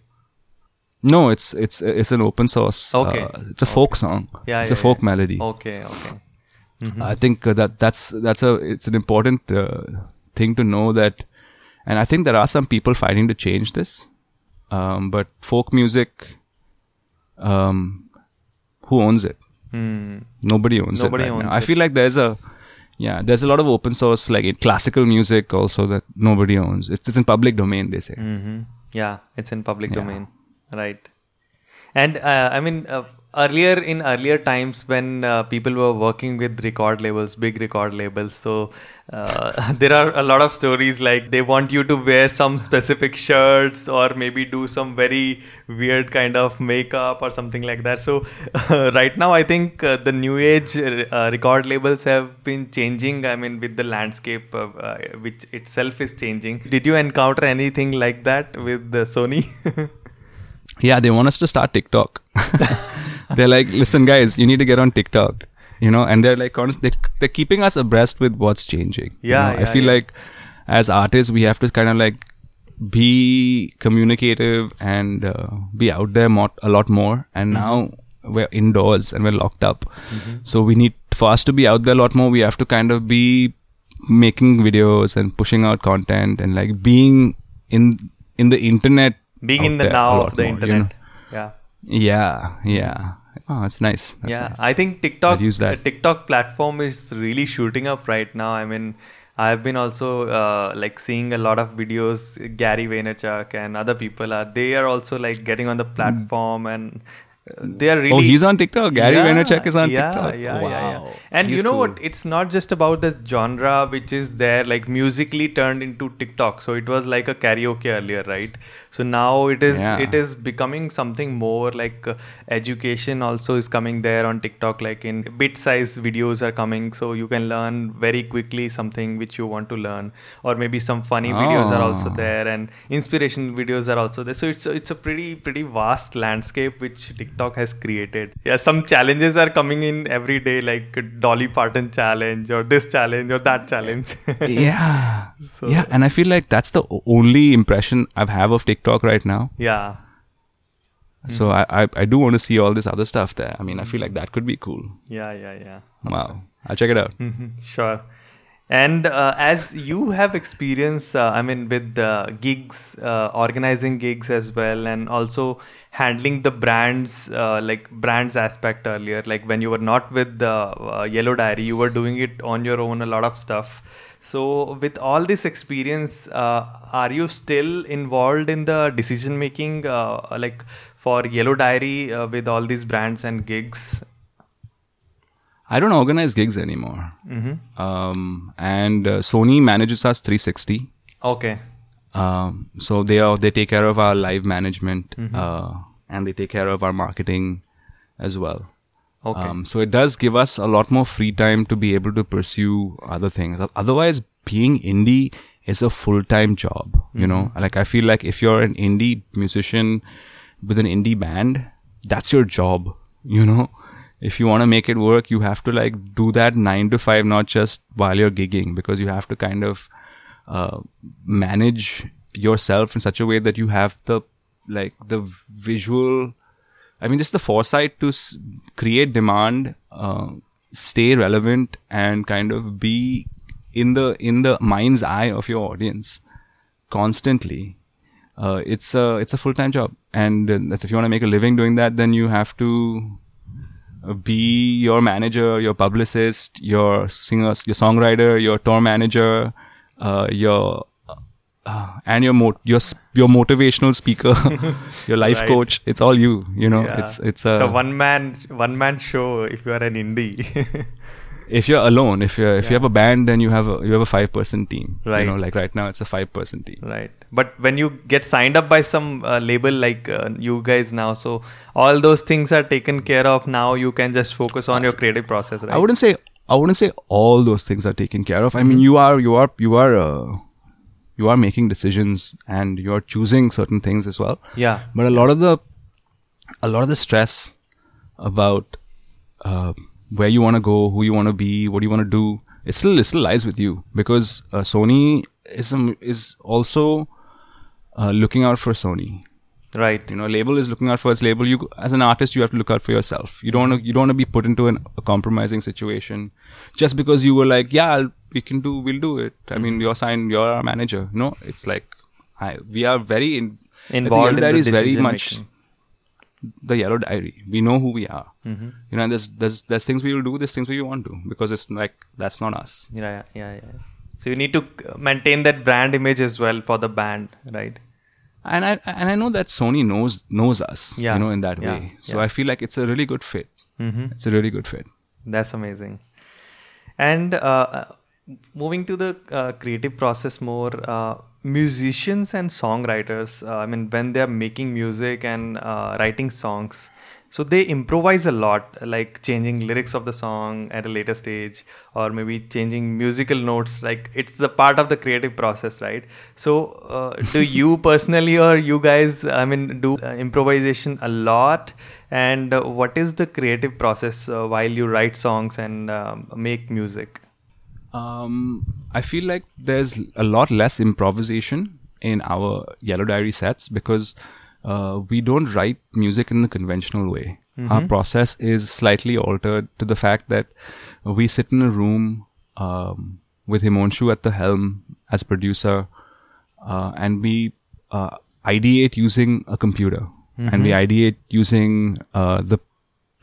No, it's it's it's an open source. Okay. uh, it's a folk song. Yeah, it's yeah, a folk yeah. melody. Okay, okay. I think uh, that that's that's a it's an important uh, thing to know that, and I think there are some people fighting to change this, um, but folk music, um, who owns it? Hmm. Nobody owns Nobody it. right owns now. I feel like there's a yeah, there's a lot of open source like classical music also that nobody owns. It's, it's in public domain. They say. hmm Yeah, it's in public Yeah. domain, right? And uh, I mean, uh, earlier in earlier times when uh, people were working with record labels, big record labels, so uh, there are a lot of stories like they want you to wear some specific shirts or maybe do some very weird kind of makeup or something like that. So right now, I think uh, the new age uh, record labels have been changing. I mean, with the landscape, uh, uh, which itself is changing. Did you encounter anything like that with the Sony? Yeah, they want us to start TikTok. They're like, listen, guys, you need to get on TikTok. You know, and they're like, they, they're keeping us abreast with what's changing. you Yeah. I feel yeah. like as artists, we have to kind of like be communicative and uh, be out there more, a lot more. And Mm-hmm. now we're indoors and we're locked up. So we need, for us to be out there a lot more, we have to kind of be making videos and pushing out content and like being in in the internet Being in the now of the more, you know? internet. Yeah. Yeah, yeah. Oh, it's nice. That's yeah, nice. I think TikTok that. uh, TikTok platform is really shooting up right now. I mean, I've been also uh, like seeing a lot of videos. Gary Vaynerchuk and other people are they are also like getting on the platform and uh, they are really. oh, he's on TikTok. Gary Yeah, Vaynerchuk is on yeah, TikTok. Yeah, wow. yeah, yeah. And He's you know cool. what? It's not just about the genre which is there, like musically turned into TikTok. So it was like a karaoke earlier, right? So now it is Yeah. it is becoming something more like uh, education also is coming there on TikTok. Like in bit-sized videos are coming, so you can learn very quickly something which you want to learn, or maybe some funny videos are also Oh. there, and inspiration videos are also there. So it's it's a pretty pretty vast landscape which TikTok has created. Yeah, some challenges are coming in every day, like Dolly Parton challenge or this challenge or that challenge. yeah, yeah, and I feel like that's the only impression I have of TikTok right now. yeah. So I, I I do want to see all this other stuff there. I mean, I feel like that could be cool. Yeah, yeah, yeah. Wow, I'll check it out. Mhm, Sure. And uh, as you have experience, uh, I mean, with uh, gigs, organizing gigs as well, and also handling the brands, uh, like brands aspect earlier, like when you were not with the uh, Yellow Diary, you were doing it on your own, a lot of stuff. So, with all this experience, uh, are you still involved in the decision making, like for Yellow Diary, with all these brands and gigs? I don't organize gigs anymore. Mm-hmm. Um, and uh, Sony manages us 360. Okay. Um, so they are they take care of our live management Mm-hmm. uh, and they take care of our marketing as well. Okay. Um, so it does give us a lot more free time to be able to pursue other things. Otherwise, being indie is a full time job. You know, Mm-hmm. like I feel like if you're an indie musician with an indie band, that's your job. You know, if you want to make it work, you have to like do that nine to five, not just while you're gigging, because you have to kind of uh, manage yourself in such a way that you have the like the visual. I mean, just the foresight to s- create demand, uh, stay relevant, and kind of be in the in the mind's eye of your audience constantly. Uh, it's a it's a full time job, and uh, that's if you want to make a living doing that, then you have to be your manager, your publicist, your singer, your songwriter, your tour manager, uh, your uh, and your mo- your your motivational speaker, your life Right. coach. It's all you. You know, Yeah. it's it's a it's a one man one man show if you are an indie. if you're alone, if you if you have a band, then you have a you have a five person team. Right. You know, like right now, it's a five person team. right. But when you get signed up by some uh, label like uh, you guys now, so all those things are taken care of. Now you can just focus on your creative process, right? I wouldn't say I wouldn't say all those things are taken care of. I mean, you are you are you are uh, you are making decisions and you are choosing certain things as well. Yeah. But a lot of the a lot of the stress about uh, where you want to go, who you want to be, what you want to do, it still it still lies with you because uh, Sony is um, is also uh, looking out for Sony. Right. You know, label is looking out for its label. You, as an artist, you have to look out for yourself. You don't, wanna, you don't want to be put into an, a compromising situation just because you were like, yeah, I'll, we can do, we'll do it. I mean, you're signed, you're our manager. No, it's like, I, we are very in, Involved in the the Diary is very much making. the yellow diary. We know who we are. Mm-hmm. You know, and there's, there's, there's things we will do, there's things we want to because it's like, that's not us. Yeah, yeah, yeah. So you need to maintain that brand image as well for the band, right? And I, and I know that Sony knows, knows us, Yeah, you know, in that yeah, way. So yeah. I feel like it's a really good fit. Mm-hmm. It's a really good fit. That's amazing. And uh, uh, moving to the uh, creative process more, uh, musicians and songwriters, uh, I mean, when they're making music and uh, writing songs, so they improvise a lot, like changing lyrics of the song at a later stage, or maybe changing musical notes. Like it's the part of the creative process, right? So, uh, do you personally or you guys, I mean, do uh, improvisation a lot? And uh, what is the creative process uh, while you write songs and um, make music? Um, I feel like there's a lot less improvisation in our Yellow Diary sets because uh, we don't write music in the conventional way. Our process is slightly altered to the fact that we sit in a room um, with Himanshu at the helm as producer, uh, and we uh, ideate using a computer, and we ideate using uh, the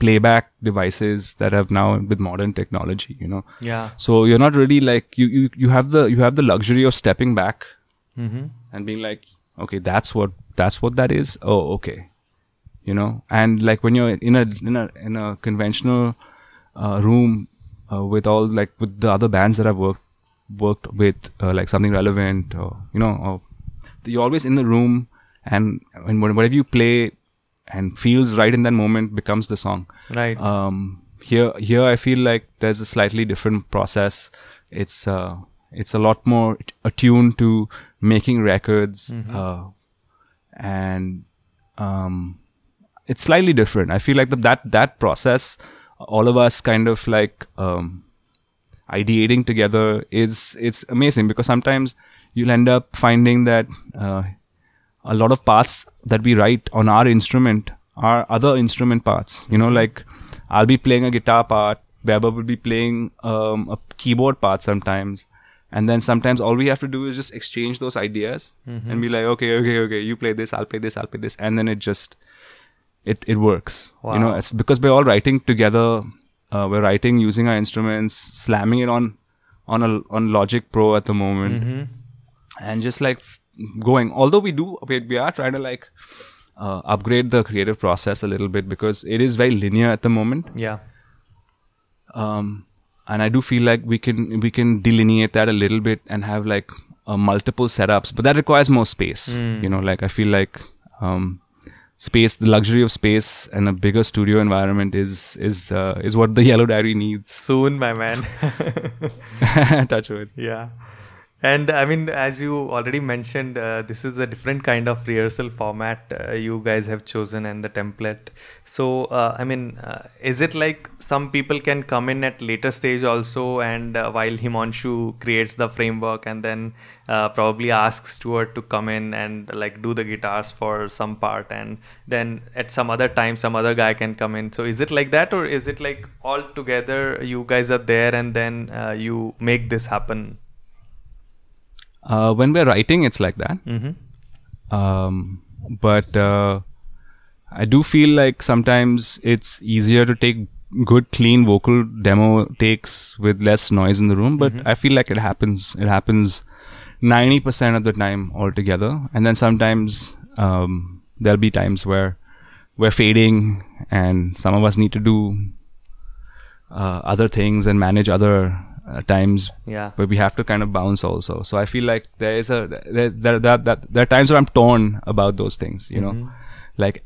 playback devices that have now with modern technology. You know, Yeah. so you're not really like you you you have the you have the luxury of stepping back Mm-hmm. and being like, okay, that's what that's what that is. Oh, okay, you know. And like when you're in a in a in a conventional uh, room uh, with all like with the other bands that I've worked worked with, uh, like something relevant, or you know, or you're always in the room, and and whatever you play and feels right in that moment becomes the song Right. um here here i feel like there's a slightly different process it's uh it's a lot more attuned to making records uh and um it's slightly different i feel like the, that that process all of us kind of like um ideating together is it's amazing because sometimes you'll end up finding that uh, a lot of parts that we write on our instrument are other instrument parts. You know, like I'll be playing a guitar part, Weber will be playing um, a keyboard part sometimes. And then sometimes all we have to do is just exchange those ideas and be like, okay, okay, okay, you play this, I'll play this, I'll play this. And then it just, it, it works. You know, it's because we're all writing together. Uh, we're writing using our instruments, slamming it on, on a, on Logic Pro at the moment and just like f- going although we do we, we are trying to like uh, upgrade the creative process a little bit because it is very linear at the moment yeah. um, and i do feel like we can we can delineate that a little bit and have like uh, multiple setups but that requires more space you know like i feel like um, space the luxury of space and a bigger studio environment is is uh, is what the yellow diary needs Soon, my man. touch wood yeah. And I mean, as you already mentioned, uh, this is a different kind of rehearsal format uh, you guys have chosen and the template. So, uh, I mean, uh, is it like some people can come in at later stage also, and uh, while Himanshu creates the framework, and then uh, probably asks Stuart to come in and like do the guitars for some part, and then at some other time some other guy can come in. So, is it like that, or is it like all together you guys are there and then you make this happen? Uh, when we're writing, it's like that. Mm-hmm. Um, but uh, I do feel like sometimes it's easier to take good, clean vocal demo takes with less noise in the room. But I feel like it happens. It happens ninety percent of the time altogether, and then sometimes um, there'll be times where we're fading, and some of us need to do uh, other things and manage other uh, times Yeah. but we have to kind of bounce also. So I feel like there is a there there, there, there, there are times where I'm torn about those things. You know, Mm-hmm. like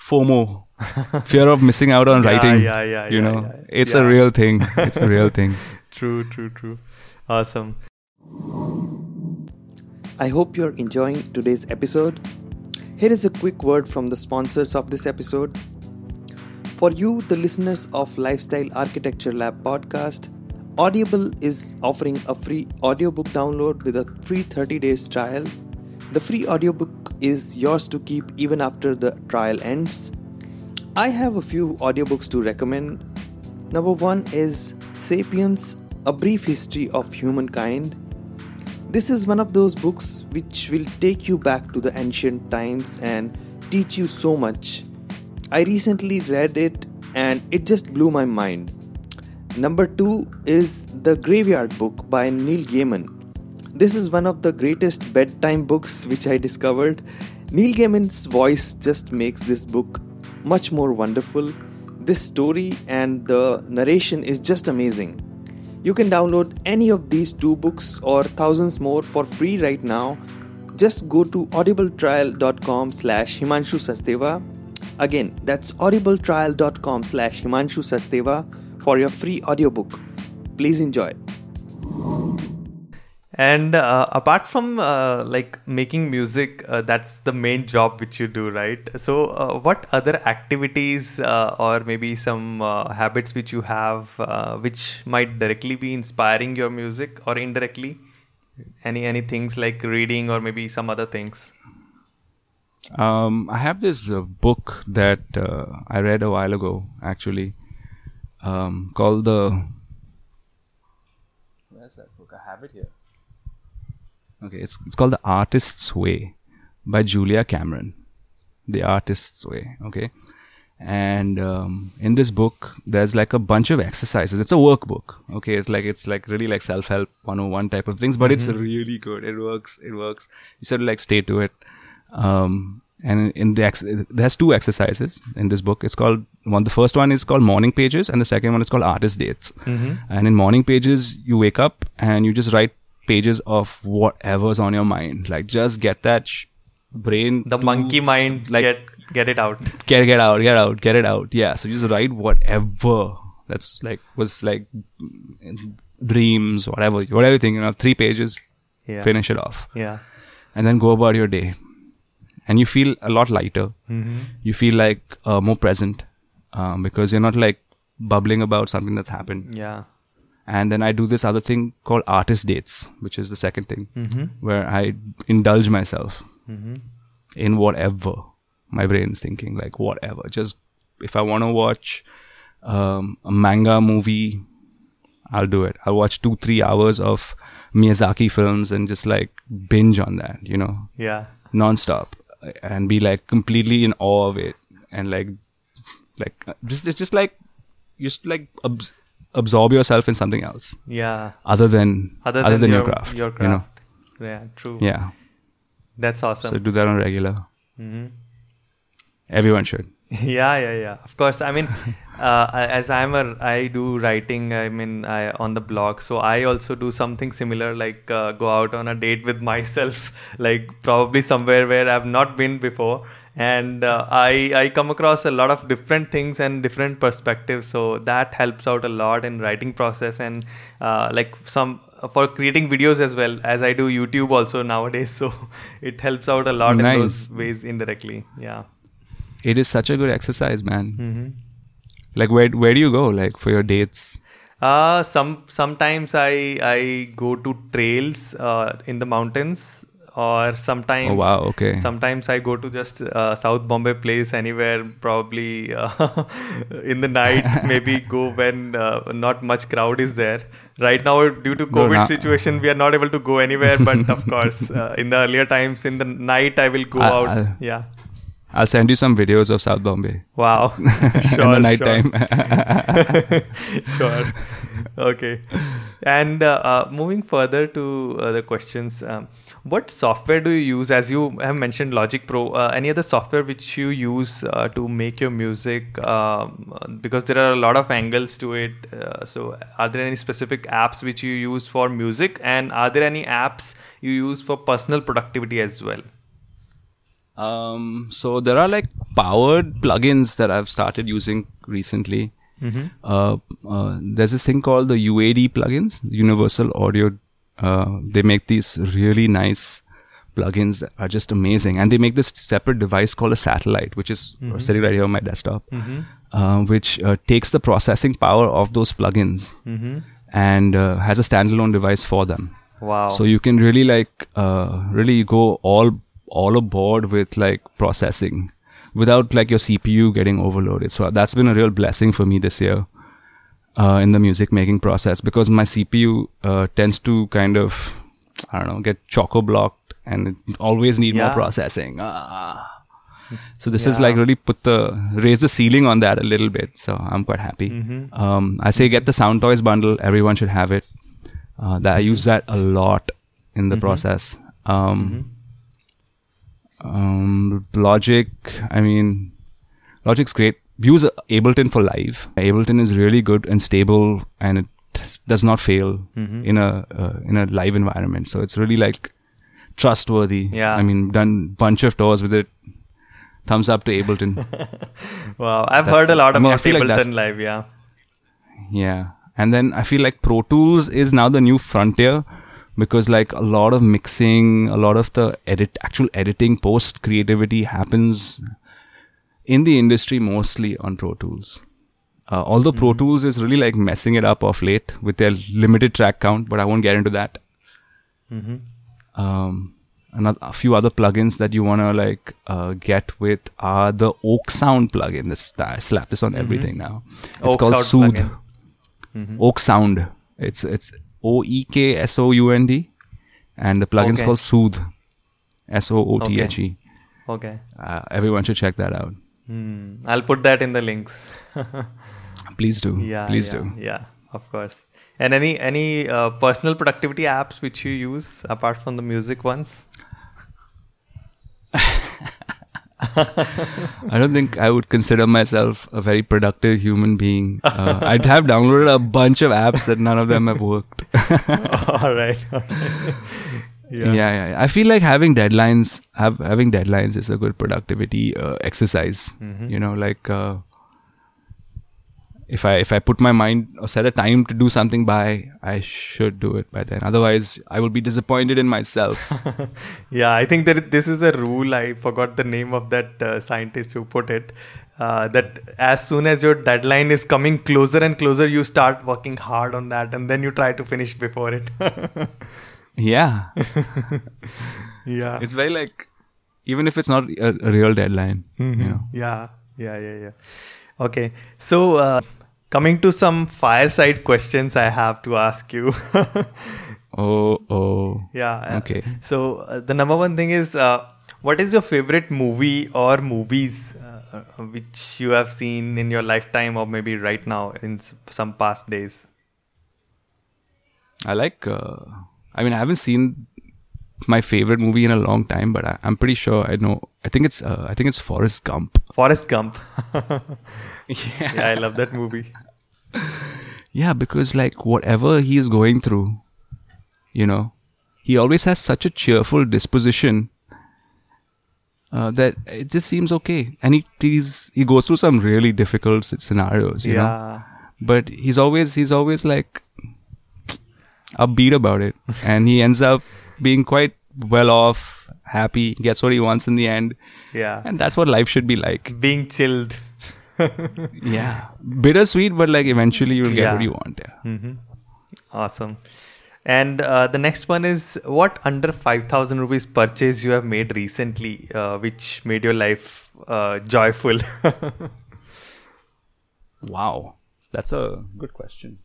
FOMO, fear of missing out on Yeah, writing. yeah, yeah, you yeah, know, yeah. it's Yeah. a real thing. It's a real thing. True, true, true. Awesome. I hope you're enjoying today's episode. Here is a quick word from the sponsors of this episode. For you, the listeners of Lifestyle Architecture Lab podcast, Audible is offering a free audiobook download with a free 30 days trial. The free audiobook is yours to keep even after the trial ends. I have a few audiobooks to recommend. Number one is Sapiens A Brief History of Humankind. This is one of those books which will take you back to the ancient times and teach you so much. I recently read it and it just blew my mind. Number two is The Graveyard Book by Neil Gaiman. This is one of the greatest bedtime books which I discovered. Neil Gaiman's voice just makes this book much more wonderful. This story and the narration is just amazing. You can download any of these two books or thousands more for free right now. Just go to audibletrial.com slash Himanshu Sachdeva. Again, that's audibletrial.com slash Himanshu Sachdeva for your free audiobook. Please enjoy. And uh, apart from uh, like making music, uh, that's the main job which you do, right? So, uh, what other activities uh, or maybe some uh, habits which you have, uh, which might directly be inspiring your music or indirectly? Any any things like reading or maybe some other things? Um, I have this uh, book that uh, I read a while ago, actually, um, called the. Where's that book? I have it here. Okay, it's it's called The Artist's Way by Julia Cameron. The Artist's Way. Okay, and um, in this book, there's like a bunch of exercises. It's a workbook. Okay, it's like it's like really like self help 101 type of things, but it's really good. It works. It works. You sort of like stay to it. Um, and in the ex- there's two exercises in this book. It's called one. The first one is called morning pages, and the second one is called artist dates. Mm-hmm. And in morning pages, you wake up and you just write pages of whatever's on your mind. Like just get that sh- brain, The to- monkey mind, like get get it out. get get out, get out, get it out. Yeah. So you just write whatever that's like was like dreams, whatever, whatever you think. You know, three pages, Yeah. finish it off Yeah. and then go about your day and you feel a lot lighter. You feel like uh, more present um, because you're not like bubbling about something that's happened. Yeah. and then i do this other thing called artist dates which is the second thing. Mm-hmm. where i indulge myself in whatever my brain's thinking like whatever. Just if i want to watch um, a manga movie i'll do it. I'll watch two three hours of miyazaki films and just like binge on that you know? Yeah. non-stop and be like completely in awe of it and like like just it's just like just like abs- absorb yourself in something else Yeah. other than Other, other than, your, your, craft Your you know craft. Yeah. True. yeah That's awesome. so do that on regular hmm everyone should yeah yeah yeah of course i mean uh, as i'm a i do writing i mean i on the blog so i also do something similar like uh, go out on a date with myself like probably somewhere where i've not been before and uh, i i come across a lot of different things and different perspectives so that helps out a lot in writing process and uh, like some uh, for creating videos as well as I do YouTube also nowadays. So it helps out a lot in those ways indirectly. Yeah. It is such a good exercise, man. Mm-hmm. Like where where do you go? Like for your dates? Uh, some sometimes I I go to trails uh, in the mountains or sometimes Oh wow, okay. sometimes I go to just uh, South Bombay place anywhere probably uh, in the night maybe go when uh, not much crowd is there right now due to No, covid now- situation we are not able to go anywhere but of course uh, in the earlier times in the night I will go I- out I'll- yeah I'll send you some videos of South Bombay wow in the night sure. time. sure. Okay. And uh, uh, moving further to uh, the questions, um, what software do you use? As you have mentioned, Logic Pro. Uh, any other software which you use uh, to make your music? Um, because there are a lot of angles to it. Uh, so, are there any specific apps which you use for music, and are there any apps you use for personal productivity as well? Um, so there are like powered plugins that I've started using recently. Uh, uh, there's this thing called the UAD plugins, Universal Audio. Uh, they make these really nice plugins that are just amazing, and they make this separate device called a satellite, which is sitting right here on my desktop, uh, which uh, takes the processing power of those plugins and uh, has a standalone device for them. Wow. So you can really like uh, really go all all aboard with like processing without like your CPU getting overloaded. So that's been a real blessing for me this year uh, in the music making process because my CPU uh, tends to kind of I don't know get choco blocked and always need more processing. Ah. So this Yeah. like really put the raise the ceiling on that a little bit. So I'm quite happy. Mm-hmm. Um, I say get the Soundtoys bundle. Everyone should have it. Uh, that I use that a lot in Mm-hmm. the process. Um, um, Logic, I mean, Logic's great. Use Ableton for live. Ableton is really good and stable, and it does not fail Mm-hmm. in a uh, in a live environment. So it's really like trustworthy. Yeah. I mean, done bunch of tours with it. Thumbs up to Ableton. wow. I've That's- heard a lot I mean, about feel like Ableton Live. Yeah. Yeah. And then I feel like Pro Tools is now the new frontier because like a lot of mixing, a lot of the edit, actual editing, post creativity happens in the industry mostly on Pro Tools. Uh, although Pro Tools is really like messing it up of late with their limited track count, but I won't get into that. Um, another, a few other plugins that you wanna like uh, get with are the oeksound plugin. This I slap this on everything now. It's Oak called Sound Soothe. Mm-hmm. oeksound. It's it's O E K S O U N D, and the plugin's Okay. called Soothe. S O O T H E. Okay. Uh, everyone should check that out. Hmm. I'll put that in the links. Please do. yeah. Please yeah, do. Yeah. Of course. And any any uh, personal productivity apps which you use apart from the music ones? I don't think I would consider myself a very productive human being. Uh, I'd have downloaded a bunch of apps that none of them have worked. all right. all right. yeah. yeah, yeah. I feel like having deadlines, have having deadlines is a good productivity uh, exercise. Mm-hmm. You know, like uh, if I if I put my mind or set a time to do something by, I should do it by then. Otherwise, I will be disappointed in myself. yeah, I think that this is a rule. I forgot the name of that uh, scientist who put it. Uh, that as soon as your deadline is coming closer and closer, you start working hard on that, and then you try to finish before it. yeah, yeah, it's very like even if it's not a, a real deadline, Mm-hmm. you know. yeah, yeah, yeah, yeah. Okay, so uh, coming to some fireside questions, I have to ask you. Oh, oh. Yeah. Okay. So uh, the number one thing is, uh, what is your favorite movie or movies uh, uh, which you have seen in your lifetime or maybe right now in some past days? I like. Uh, I mean, I haven't seen my favorite movie in a long time, but I, I'm pretty sure I know. I think it's. Uh, I think it's Forrest Gump. Forrest Gump. Yeah. yeah, I love that movie. Yeah, because like whatever he is going through, you know, he always has such a cheerful disposition uh, that it just seems okay. And he he's, he goes through some really difficult scenarios, you know. yeah. But he's always he's always like upbeat about it, and he ends up being quite well off, happy, gets what he wants in the end, Yeah. and that's what life should be like. Being chilled. Yeah, bittersweet, but like eventually you'll get Yeah. what you want. Yeah. Mm-hmm. Awesome. And uh, the next one is what under 5000 rupees purchase you have made recently, uh, which made your life uh, joyful? Wow, that's a good question.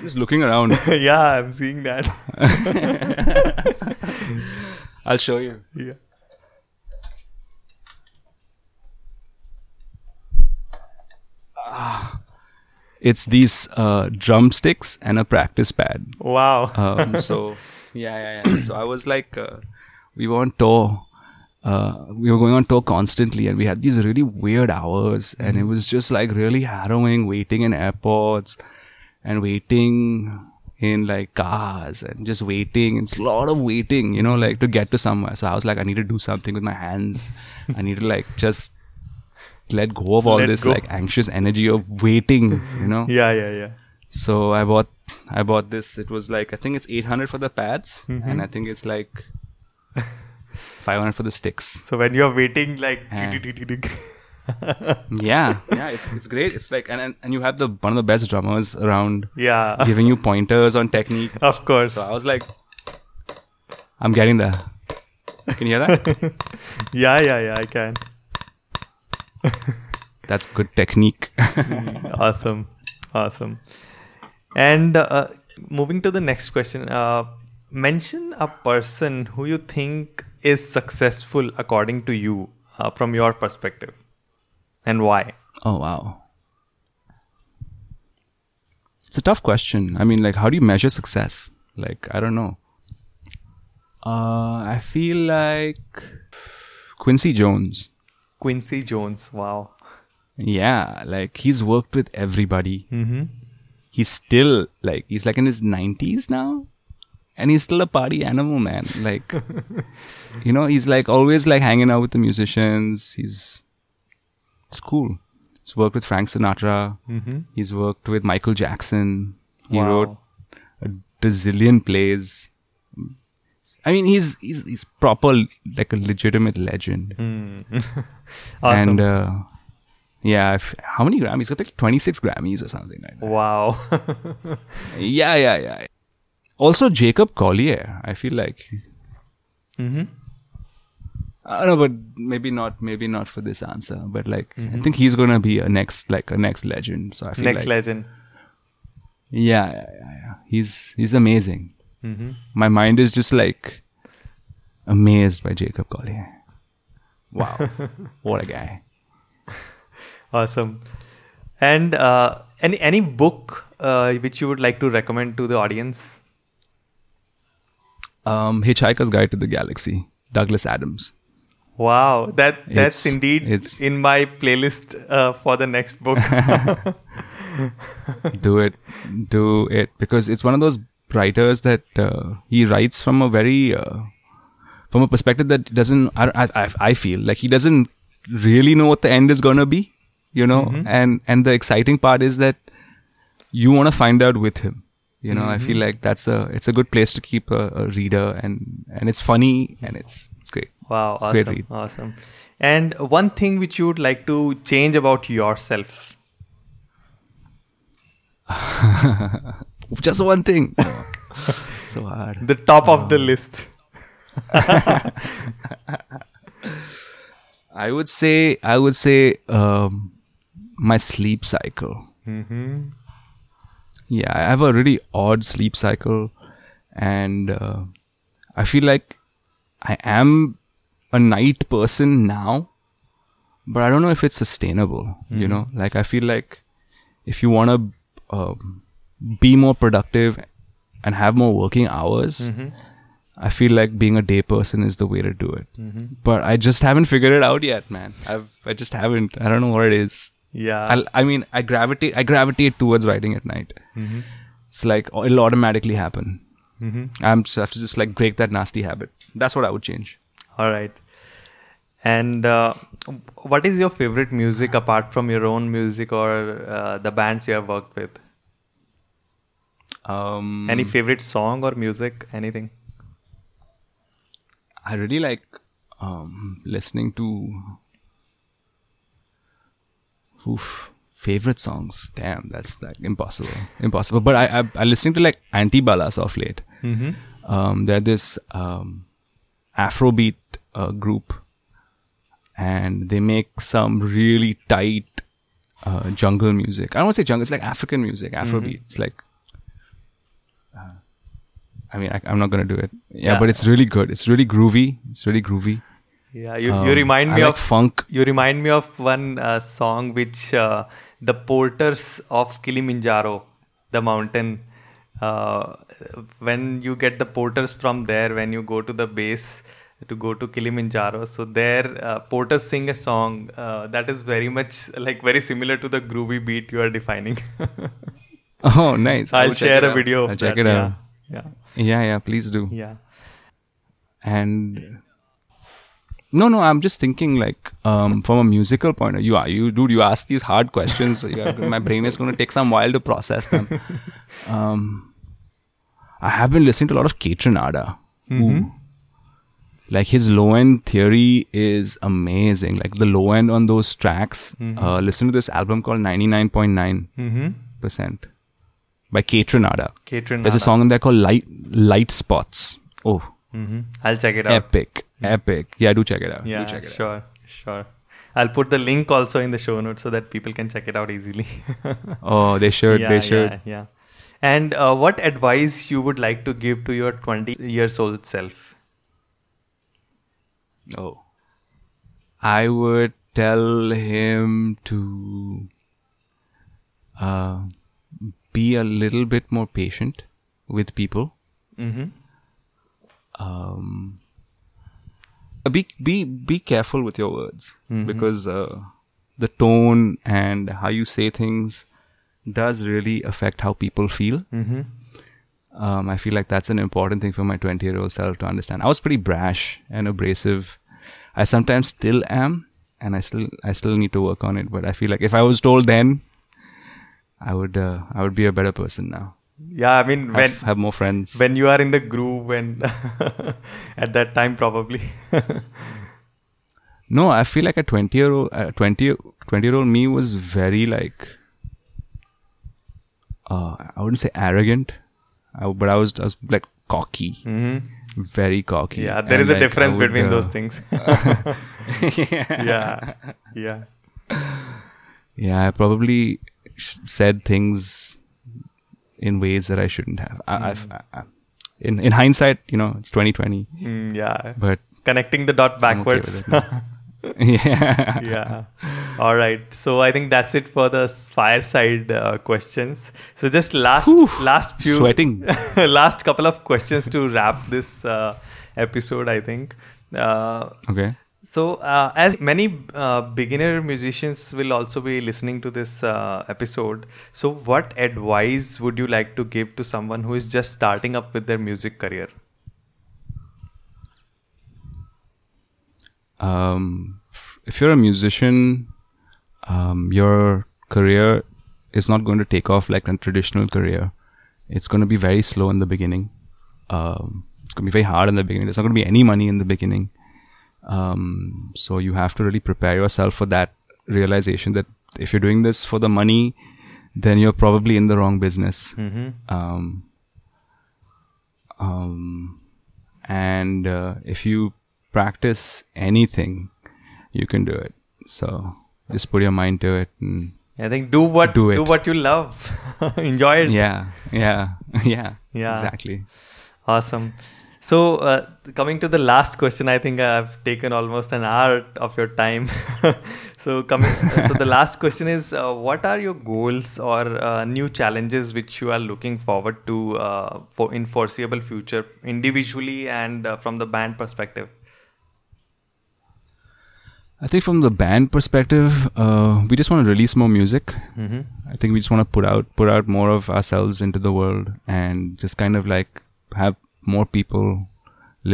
Just looking around. yeah, I'm seeing that. I'll show you. yeah. It's these uh, drumsticks and a practice pad. Wow. Um, so yeah, yeah, yeah. So I was like, uh, we were on tour. Uh, we were going on tour constantly, and we had these really weird hours, and it was just like really harrowing, waiting in airports and waiting in like cars and just waiting. It's a lot of waiting, you know, like to get to somewhere. So I was like, I need to do something with my hands. I need to like just let go of all Let this go. like anxious energy of waiting, you know. yeah, yeah, yeah. So I bought I bought this. It was like I think it's 800 for the pads, Mm-hmm. and I think it's like 500 for the sticks. So when you're waiting, like, Yeah. Yeah, it's it's great. It's like and and, and you have the one of the best drummers around, yeah, giving you pointers on technique. of course. So I was like, I'm getting there. Can you hear that? Yeah, yeah, yeah, I can. That's good technique. awesome awesome and uh, moving to the next question uh, mention a person who you think is successful according to you uh, from your perspective and why Oh wow. It's a tough question. I mean, like, how do you measure success? Like, I don't know. Uh, I feel like Quincy Jones. quincy jones wow Yeah, like he's worked with everybody. mm-hmm. He's still like he's like in his nineties now, and he's still a party animal, man. Like, you know, he's like always like hanging out with the musicians. He's it's cool. He's worked with Frank Sinatra. Mm-hmm. He's worked with Michael Jackson. He Wow. wrote a dazillion plays. I mean, he's he's he's proper like a legitimate legend. awesome. And uh, yeah, if, how many Grammys? Got like twenty six Grammys or something like that. wow Yeah, yeah, yeah. Also, Jacob Collier. I feel like mm-hmm. I don't know, but maybe not. Maybe not for this answer. But like, I think he's gonna be a next like a next legend. So I feel next like legend yeah, yeah, yeah, yeah. He's he's amazing. mm-hmm. my mind is just like amazed by Jacob Collier. Wow, what a guy! awesome and uh, any any book uh, which you would like to recommend to the audience Um, Hitchhiker's Guide to the Galaxy, Douglas Adams. Wow, that that's It's- indeed it's- in my playlist uh, for the next book. do it, do it, because it's one of those writers that uh, he writes from a very uh, from a perspective that doesn't. I, I I- feel like he doesn't really know what the end is gonna be, you know. And and the exciting part is that you want to find out with him. You know, I feel like that's a it's a good place to keep a, a reader, and and it's funny and it's. Wow, It's a great awesome, read. awesome. And one thing which you would like to change about yourself. Just one thing. so hard. The top of the list. I would say I would say um, my sleep cycle. Mm-hmm. Yeah, I have a really odd sleep cycle, and uh, I feel like I am a night person now, but I don't know if it's sustainable. You hmm. know, like I feel like if you want to um, be more productive and have more working hours, mm-hmm. I feel like being a day person is the way to do it. Mm-hmm. But I just haven't figured it out yet, man. I've I just haven't. I don't know what it is. Yeah. I'll, I mean, I gravitate. I gravitate towards writing at night. Mm-hmm. It's like it'll automatically happen. I'm just have to just like break that nasty habit. That's what I would change. All right. And uh, what is your favorite music apart from your own music or uh, the bands you have worked with? Um, Any favorite song or music? Anything? I really like um, listening to oof, favorite songs. Damn, that's like impossible, impossible. But I I, I listening to like Antibalas of late. Mm-hmm. Um, they're this um, Afrobeat uh, group, and they make some really tight uh, jungle music. I don't want to say jungle; it's like African music, Afrobeat. It's like. uh, I mean, I, I'm not gonna do it. Yeah, Yeah. but it's really good. It's really groovy. It's really groovy. Yeah, you, Um, you remind me like of funk. You remind me of one uh, song which uh, the porters of Kilimanjaro, the mountain. Uh, when you get the porters from there, when you go to the base to go to Kilimanjaro, so there uh, porters sing a song uh, that is very much like very similar to the groovy beat you are defining. Oh, nice. I'll will share a out. video. I'll check that. it out. Yeah, Yeah, yeah. Please do. yeah, yeah. And no, no. I'm just thinking like um, from a musical point of view. You, you dude, you ask these hard questions. are- my brain is going to take some while to process them. Um, I have been listening to a lot of Kaytranada. Ooh. Like his low end theory is amazing. Like the low end on those tracks. Uh, listen to this album called 99.9 Mm-hmm. percent by Kaytranada. Kate There's a song in there called Light Light Spots. Oh, Mm-hmm. I'll check it out. epic, epic. Yeah, do check it out. Yeah, do check it out. sure, sure. I'll put the link also in the show notes so that people can check it out easily. Oh, they should. yeah, they should. Yeah, yeah. And uh, what advice you would like to give to your 20 years old self? Oh, I would tell him to uh, be a little bit more patient with people. Mm-hmm. um, uh, be be be careful with your words because uh, the tone and how you say things does really affect how people feel. Mm-hmm. Um, I feel like that's an important thing for my 20 year old self to understand. I was pretty brash and abrasive. I sometimes still am, and I still I still need to work on it. But I feel like if I was told then, I would uh, I would be a better person now. Yeah, I mean when Have, have more friends. when you are in the groove and at that time probably. No, I feel like a 20 year old, uh, 20, 20 year old me was very like, uh, I wouldn't say arrogant, I, but I was, I was like cocky, hmm very cocky. Yeah, there And, is a like, I difference would, between uh, those things. yeah, yeah. Yeah, I probably sh- said things in ways that I shouldn't have. I, I've, I, I, in, in hindsight, you know, it's 2020, Mm, yeah. but Connecting the dot I'm okay backwards. with it now. yeah. yeah. All right. So I think that's it for the fireside uh, questions. So just last Whew. last few Sweating. last couple of questions to wrap this uh, episode. I think. Uh, Okay. so uh, as many uh, beginner musicians will also be listening to this uh, episode. So what advice would you like to give to someone who is just starting up with their music career? Um, if you're a musician, um, your career is not going to take off like a traditional career. It's going to be very slow in the beginning. Um, it's going to be very hard in the beginning. There's not going to be any money in the beginning. Um, so you have to really prepare yourself for that realization that if you're doing this for the money, then you're probably in the wrong business. Mm-hmm. Um, um, and uh, if you practice anything, you can do it. So just put your mind to it. And I think do what Do it. do what you love. Enjoy it. yeah, yeah, yeah, Yeah. exactly. Awesome. So, uh, coming to the last question, I think I've taken almost an hour of your time. so, coming. so the last question is: uh, What are your goals or uh, new challenges which you are looking forward to uh, for in foreseeable future, individually and uh, from the band perspective? I think from the band perspective, uh, we just want to release more music. Mm-hmm. I think we just want to put out put out more of ourselves into the world and just kind of like have more people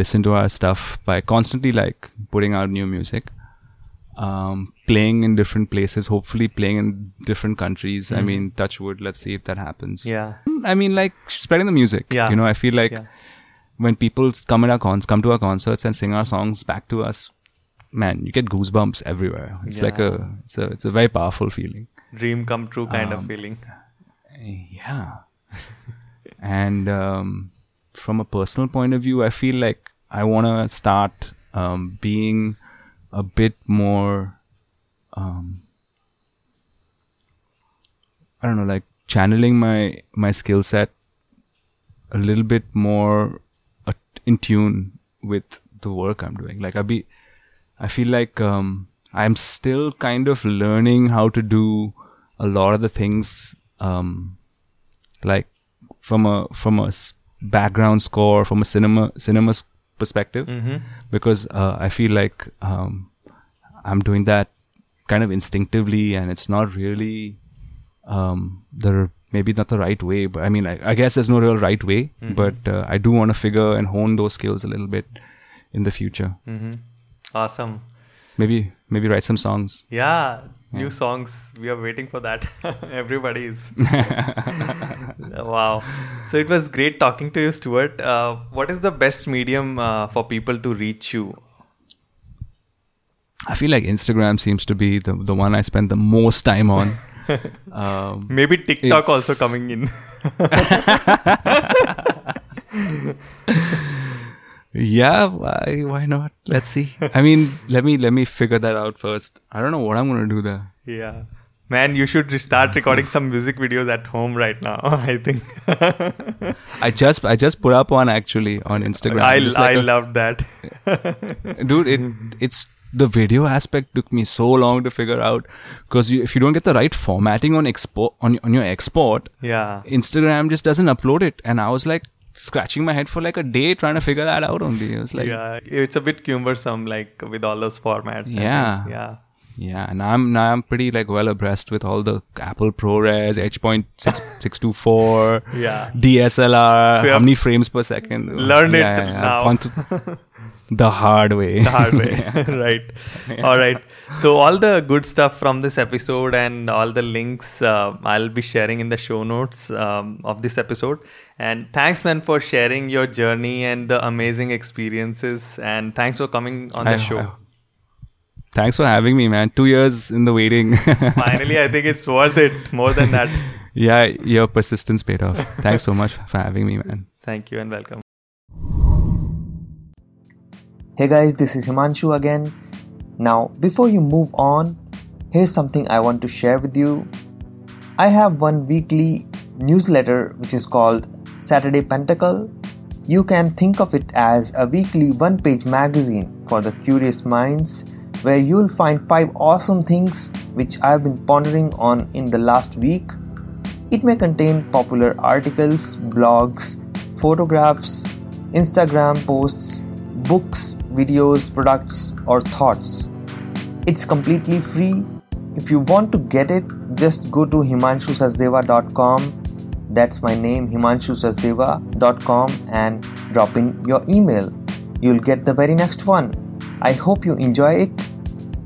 listen to our stuff by constantly like putting out new music. um, playing in different places, hopefully playing in different countries. I mean, touch wood. Let's see if that happens. Yeah. I mean, like spreading the music. Yeah. You know, I feel like Yeah. when people come our cons, come to our concerts and sing our songs back to us, man, you get goosebumps everywhere. It's like a, it's a, it's a very powerful feeling. Dream come true kind Um, of feeling. Yeah. and um, from a personal point of view, I feel like I want to start um, being a bit more, um, I don't know, like channeling my my skill set a little bit more uh, in tune with the work I'm doing. Like I be, I feel like um, I'm still kind of learning how to do a lot of the things, um, like from a from a background score, from a cinema cinema perspective, because uh, I feel like um, I'm doing that kind of instinctively, and it's not really um, the maybe not the right way, but I mean, I, I guess there's no real right way, but uh, I do want to figure and hone those skills a little bit in the future. Awesome. Maybe maybe write some songs. Yeah, new songs. We are waiting for that. Everybody is. wow. So it was great talking to you, Stuart. Uh, what is the best medium uh, for people to reach you? I feel like Instagram seems to be the the one I spend the most time on. um, Maybe TikTok also coming in. Yeah, why why not? Let's see. I mean, let me let me figure that out first. I don't know what I'm gonna do there. yeah. Man, you should start recording some music videos at home right now. I think. I just I just put up one actually on Instagram. I, like I a- love that. dude it it's the video aspect took me so long to figure out because you, if you don't get the right formatting on export on, on your export yeah. instagram just doesn't upload it and i was like scratching my head for like a day trying to figure that out only it was like yeah. It's a bit cumbersome, like with all those formats. Yeah, Yeah. Yeah. and i'm now i'm pretty like well abreast with all the apple ProRes h.624 Yeah. dslr So how many frames per second? learned it I've now. the hard way. The hard way. Right. All right. So all the good stuff from this episode and all the links uh, i'll be sharing in the show notes um, of this episode. And thanks man for sharing your journey and the amazing experiences. And thanks for coming on the show. I- Thanks for having me, man. Two years in the waiting. finally i think it's worth it more than that yeah, your persistence paid off. Thanks so much for having me, man. thank you and welcome Hey guys, this is Himanshu again. Now, before you move on, here's something I want to share with you. I have one weekly newsletter which is called Saturday Pentacle. You can think of it as a weekly one page magazine for the curious minds where you'll find five awesome things which I've been pondering on in the last week. It may contain popular articles, blogs, photographs, Instagram posts, books, videos, products, or thoughts. It's completely free. If you want to get it, just go to himanshusachdeva.com. That's my name, himanshusachdeva.com, and drop in your email. You'll get the very next one. I hope you enjoy it,